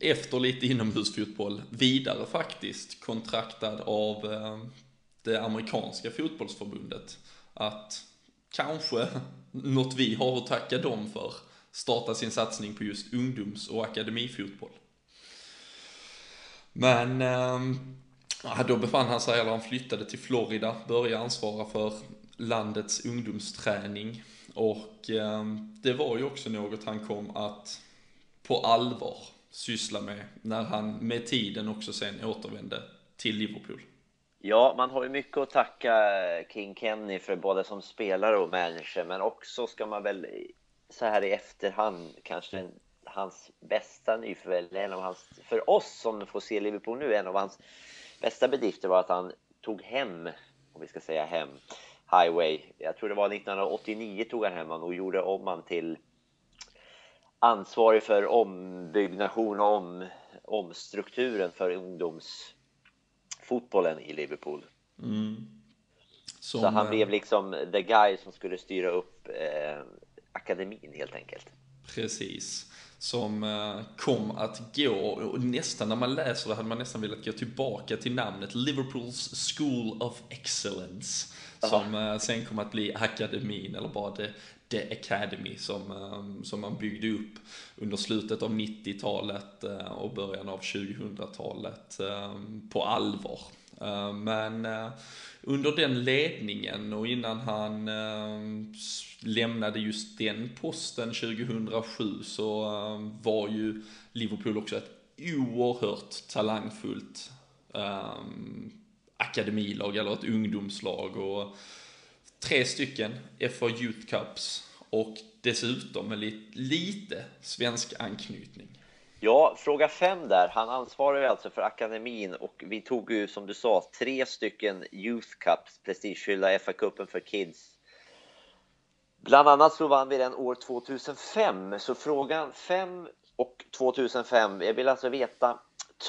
efter lite inomhusfotboll, vidare faktiskt, kontraktad av eh, det amerikanska fotbollsförbundet att kanske något vi har att tacka dem för starta sin satsning på just ungdoms och akademifotboll. Men eh, då befann han sig, eller han flyttade till Florida, började ansvara för landets ungdomsträning och eh, det var ju också något han kom att på allvar syssla med när han med tiden också sen återvände till Liverpool. Ja, man har ju mycket att tacka King Kenny för både som spelare och manager, men också ska man väl så här i efterhand kanske hans bästa nyförvärv, en av hans, för oss som får se Liverpool nu, en av hans bästa bedrifter var att han tog hem, om vi ska säga hem, Highway. Jag tror det var 1989 tog han hem honom och gjorde om han till ansvarig för ombyggnation och om, omstrukturen för ungdoms fotbollen i Liverpool. Mm. Som, så han blev liksom the guy som skulle styra upp eh, akademin helt enkelt. Precis. Som eh, kom att gå, och nästan när man läser det hade man nästan velat gå tillbaka till namnet Liverpools School of Excellence. Som. Eh, sen kom att bli akademin, eller bara det, The Academy som, ehm, som man byggde upp under slutet av 90-talet eh, och början av 2000-talet ehm, på allvar. Ehm, men eh, under den ledningen och innan han lämnade just den posten 2007 så var ju Liverpool också ett oerhört talangfullt akademilag eller ett ungdomslag och tre stycken FA Youth Cups och dessutom med lite, lite svensk anknytning. Ja, fråga fem där. Han ansvarar ju alltså för akademin och vi tog ju som du sa tre stycken Youth Cups, prestigefyllda FA-cupen för kids. Bland annat så vann vi den år 2005, så frågan 5 och 2005. Jag vill alltså veta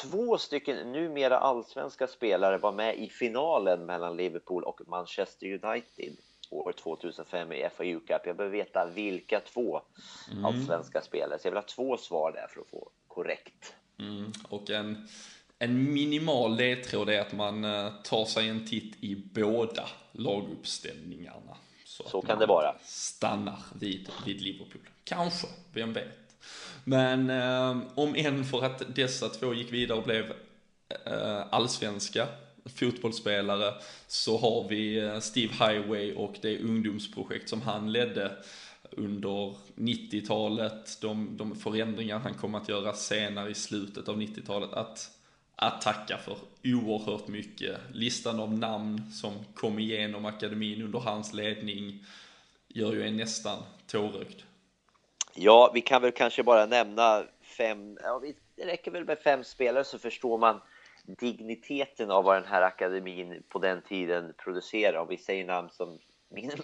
två stycken numera allsvenska spelare var med i finalen mellan Liverpool och Manchester United år 2005 i FAU Cup. Jag behöver veta vilka två mm. allsvenska spelare. Så jag vill ha två svar där för att få korrekt. Mm. Och en, en minimal ledtråd är att man uh, tar sig en titt i båda laguppställningarna. Så, så kan det vara. Stannar vid, vid Liverpool. Kanske, vem vet. Men eh, om än för att dessa två gick vidare och blev eh, allsvenska fotbollsspelare så har vi eh, Steve Highway och det ungdomsprojekt som han ledde under 90-talet, de, de förändringar han kom att göra senare i slutet av 90-talet, att, att tacka för oerhört mycket. Listan av namn som kom igenom akademin under hans ledning gör ju en nästan tårögd. Ja, vi kan väl kanske bara nämna fem, ja, det räcker väl med fem spelare så förstår man digniteten av vad den här akademin på den tiden producerade. Om vi säger namn som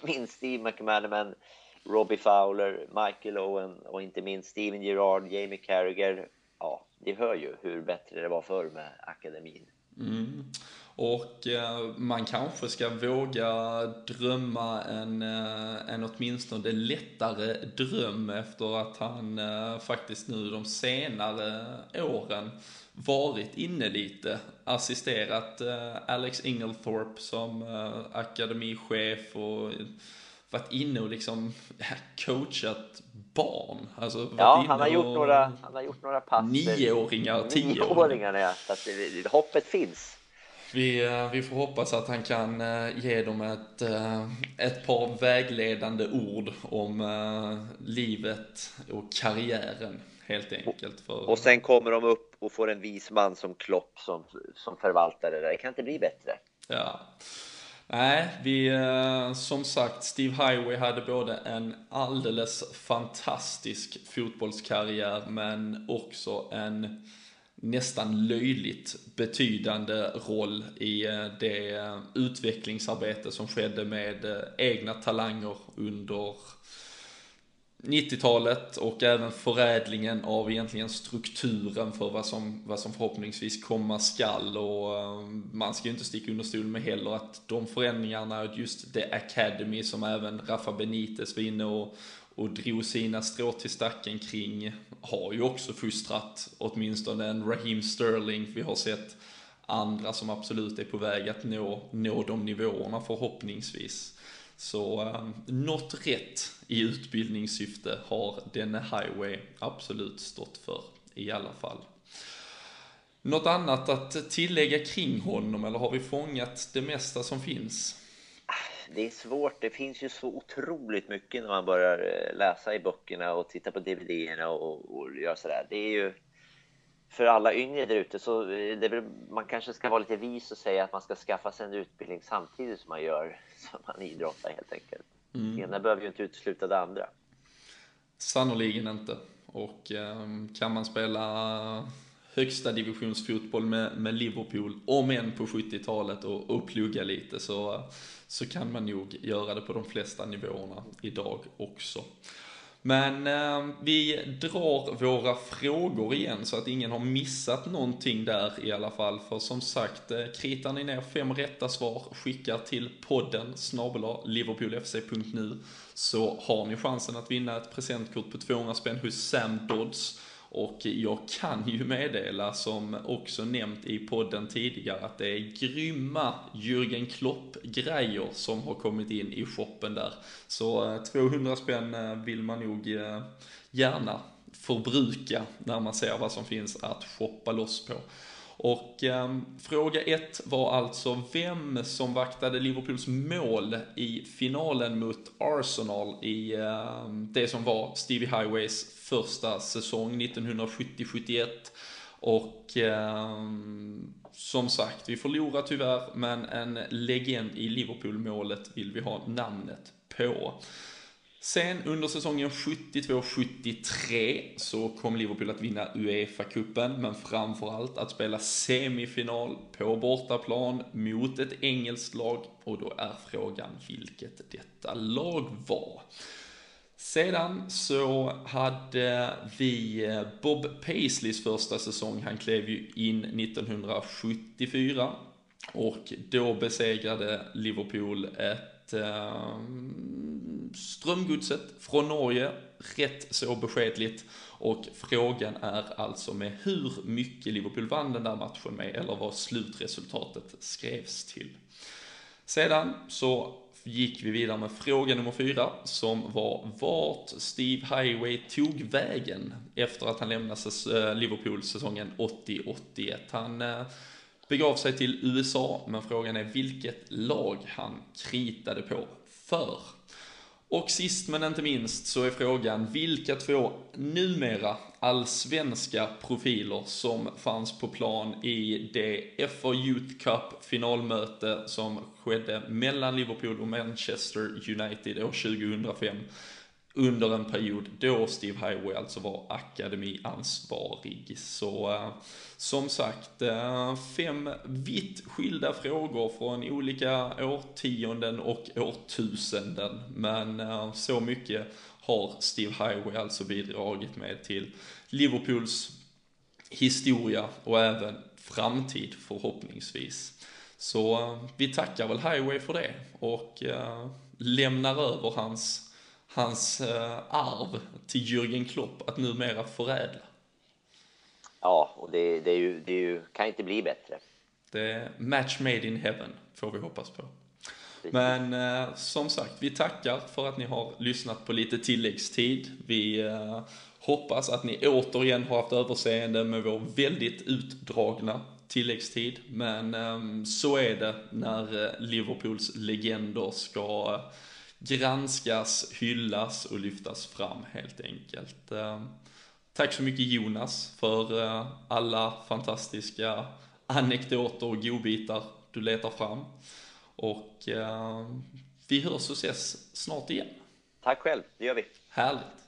minst Steve McManaman, Robbie Fowler, Michael Owen och inte minst Steven Gerrard, Jamie Carragher. Ja, det hör ju hur bättre det var förr med akademin. Mm. Och eh, man kanske ska våga drömma en, eh, en åtminstone lättare dröm efter att han eh, faktiskt nu de senare åren varit inne lite, assisterat Alex Inglethorpe som akademichef och varit inne och liksom coachat barn. Alltså Ja, han har, gjort några, han har gjort några pass. Nioåringar, tioåringar. Nioåringar, ja. Så att det, hoppet finns. Vi, eh, vi får hoppas att han kan eh, ge dem ett, eh, ett par vägledande ord om livet och karriären helt enkelt. För, Och sen kommer de upp och får en vis man som Klopp som, som förvaltar det där. Det kan inte bli bättre. Ja. Nej, vi, som sagt, Steve Highway hade både en alldeles fantastisk fotbollskarriär men också en nästan löjligt betydande roll i eh, det eh, utvecklingsarbete som skedde med eh, egna talanger under 90-talet och även förädlingen av egentligen strukturen för vad som, vad som förhoppningsvis komma skall. Och man ska ju inte sticka under stol med heller att de förändringarna, just The Academy som även Rafa Benitez var inne och, och drog sina strå till stacken kring har ju också fostrat åtminstone en Raheem Sterling. Vi har sett andra som absolut är på väg att nå, nå de nivåerna förhoppningsvis. Så eh, något rätt i utbildningssyfte har denne Highway absolut stått för i alla fall. Något annat att tillägga kring honom eller har vi fångat det mesta som finns? Det är svårt. Det finns ju så otroligt mycket när man börjar eh, läsa i böckerna och titta på DVD-erna och, och göra sådär. Det är ju för alla yngre där ute så eh, väl, man kanske ska vara lite vis och säga att man ska skaffa sig en utbildning samtidigt som man gör som man idrottar helt enkelt. Det ena behöver ju inte utesluta det andra. Sannoliken inte. Och eh, kan man spela högsta divisionsfotboll med, med Liverpool, om än på 70-talet och, och plugga lite så, så kan man nog göra det på de flesta nivåerna idag också. Men eh, vi drar våra frågor igen så att ingen har missat någonting där i alla fall. För som sagt, eh, kritar ni ner fem rätta svar, skickar till podden snabel liverpoolfc.nu så har ni chansen att vinna ett presentkort på 200 spänn hos Sam Dodds. Och jag kan ju meddela, som också nämnt i podden tidigare, att det är grymma Jürgen Klopp-grejer som har kommit in i shoppen där. Så eh, 200 spänn eh, vill man nog eh, gärna förbruka när man ser vad som finns att shoppa loss på. Och eh, fråga ett var alltså vem som vaktade Liverpools mål i finalen mot Arsenal i eh, det som var Stevie Highways första säsong 1970-71. Och eh, som sagt, vi förlorar tyvärr, men en legend i Liverpool-målet vill vi ha namnet på. Sen under säsongen 72-73 så kom Liverpool att vinna Uefa-cupen, men framförallt att spela semifinal på bortaplan mot ett engelskt lag och då är frågan vilket detta lag var. Sedan så hade vi eh, Bob Paisleys första säsong, han klev ju in 1974 och då besegrade Liverpool ett eh, Strömgodset från Norge, rätt så beskedligt. Och frågan är alltså med hur mycket Liverpool vann den där matchen med, eller vad slutresultatet skrevs till. Sedan så gick vi vidare med fråga nummer fyra, som var vart Steve Highway tog vägen efter att han lämnade eh, Liverpool säsongen 80-81. Han eh, begav sig till USA, men frågan är vilket lag han kritade på för. Och sist men inte minst så är frågan vilka två numera allsvenska profiler som fanns på plan i det FA Youth Cup finalmöte som skedde mellan Liverpool och Manchester United år 2005 under en period då Steve Highway alltså var akademiansvarig. Så eh, som sagt, eh, fem vitt skilda frågor från olika årtionden och årtusenden. Men eh, så mycket har Steve Highway alltså bidragit med till Liverpools historia och även framtid förhoppningsvis. Så eh, vi tackar väl Highway för det och eh, lämnar över hans, hans arv till Jürgen Klopp att numera förädla. Ja, och det, det, ju, det ju, kan inte bli bättre. Det är match made in heaven, får vi hoppas på. Men eh, som sagt, vi tackar för att ni har lyssnat på lite tilläggstid. Vi eh, hoppas att ni återigen har haft överseende med vår väldigt utdragna tilläggstid. Men eh, så är det när eh, Liverpools legender ska eh, granskas, hyllas och lyftas fram helt enkelt. Eh, tack så mycket Jonas för alla fantastiska anekdoter och godbitar du letar fram. Och eh, vi hörs och ses snart igen. Tack själv, det gör vi. Härligt.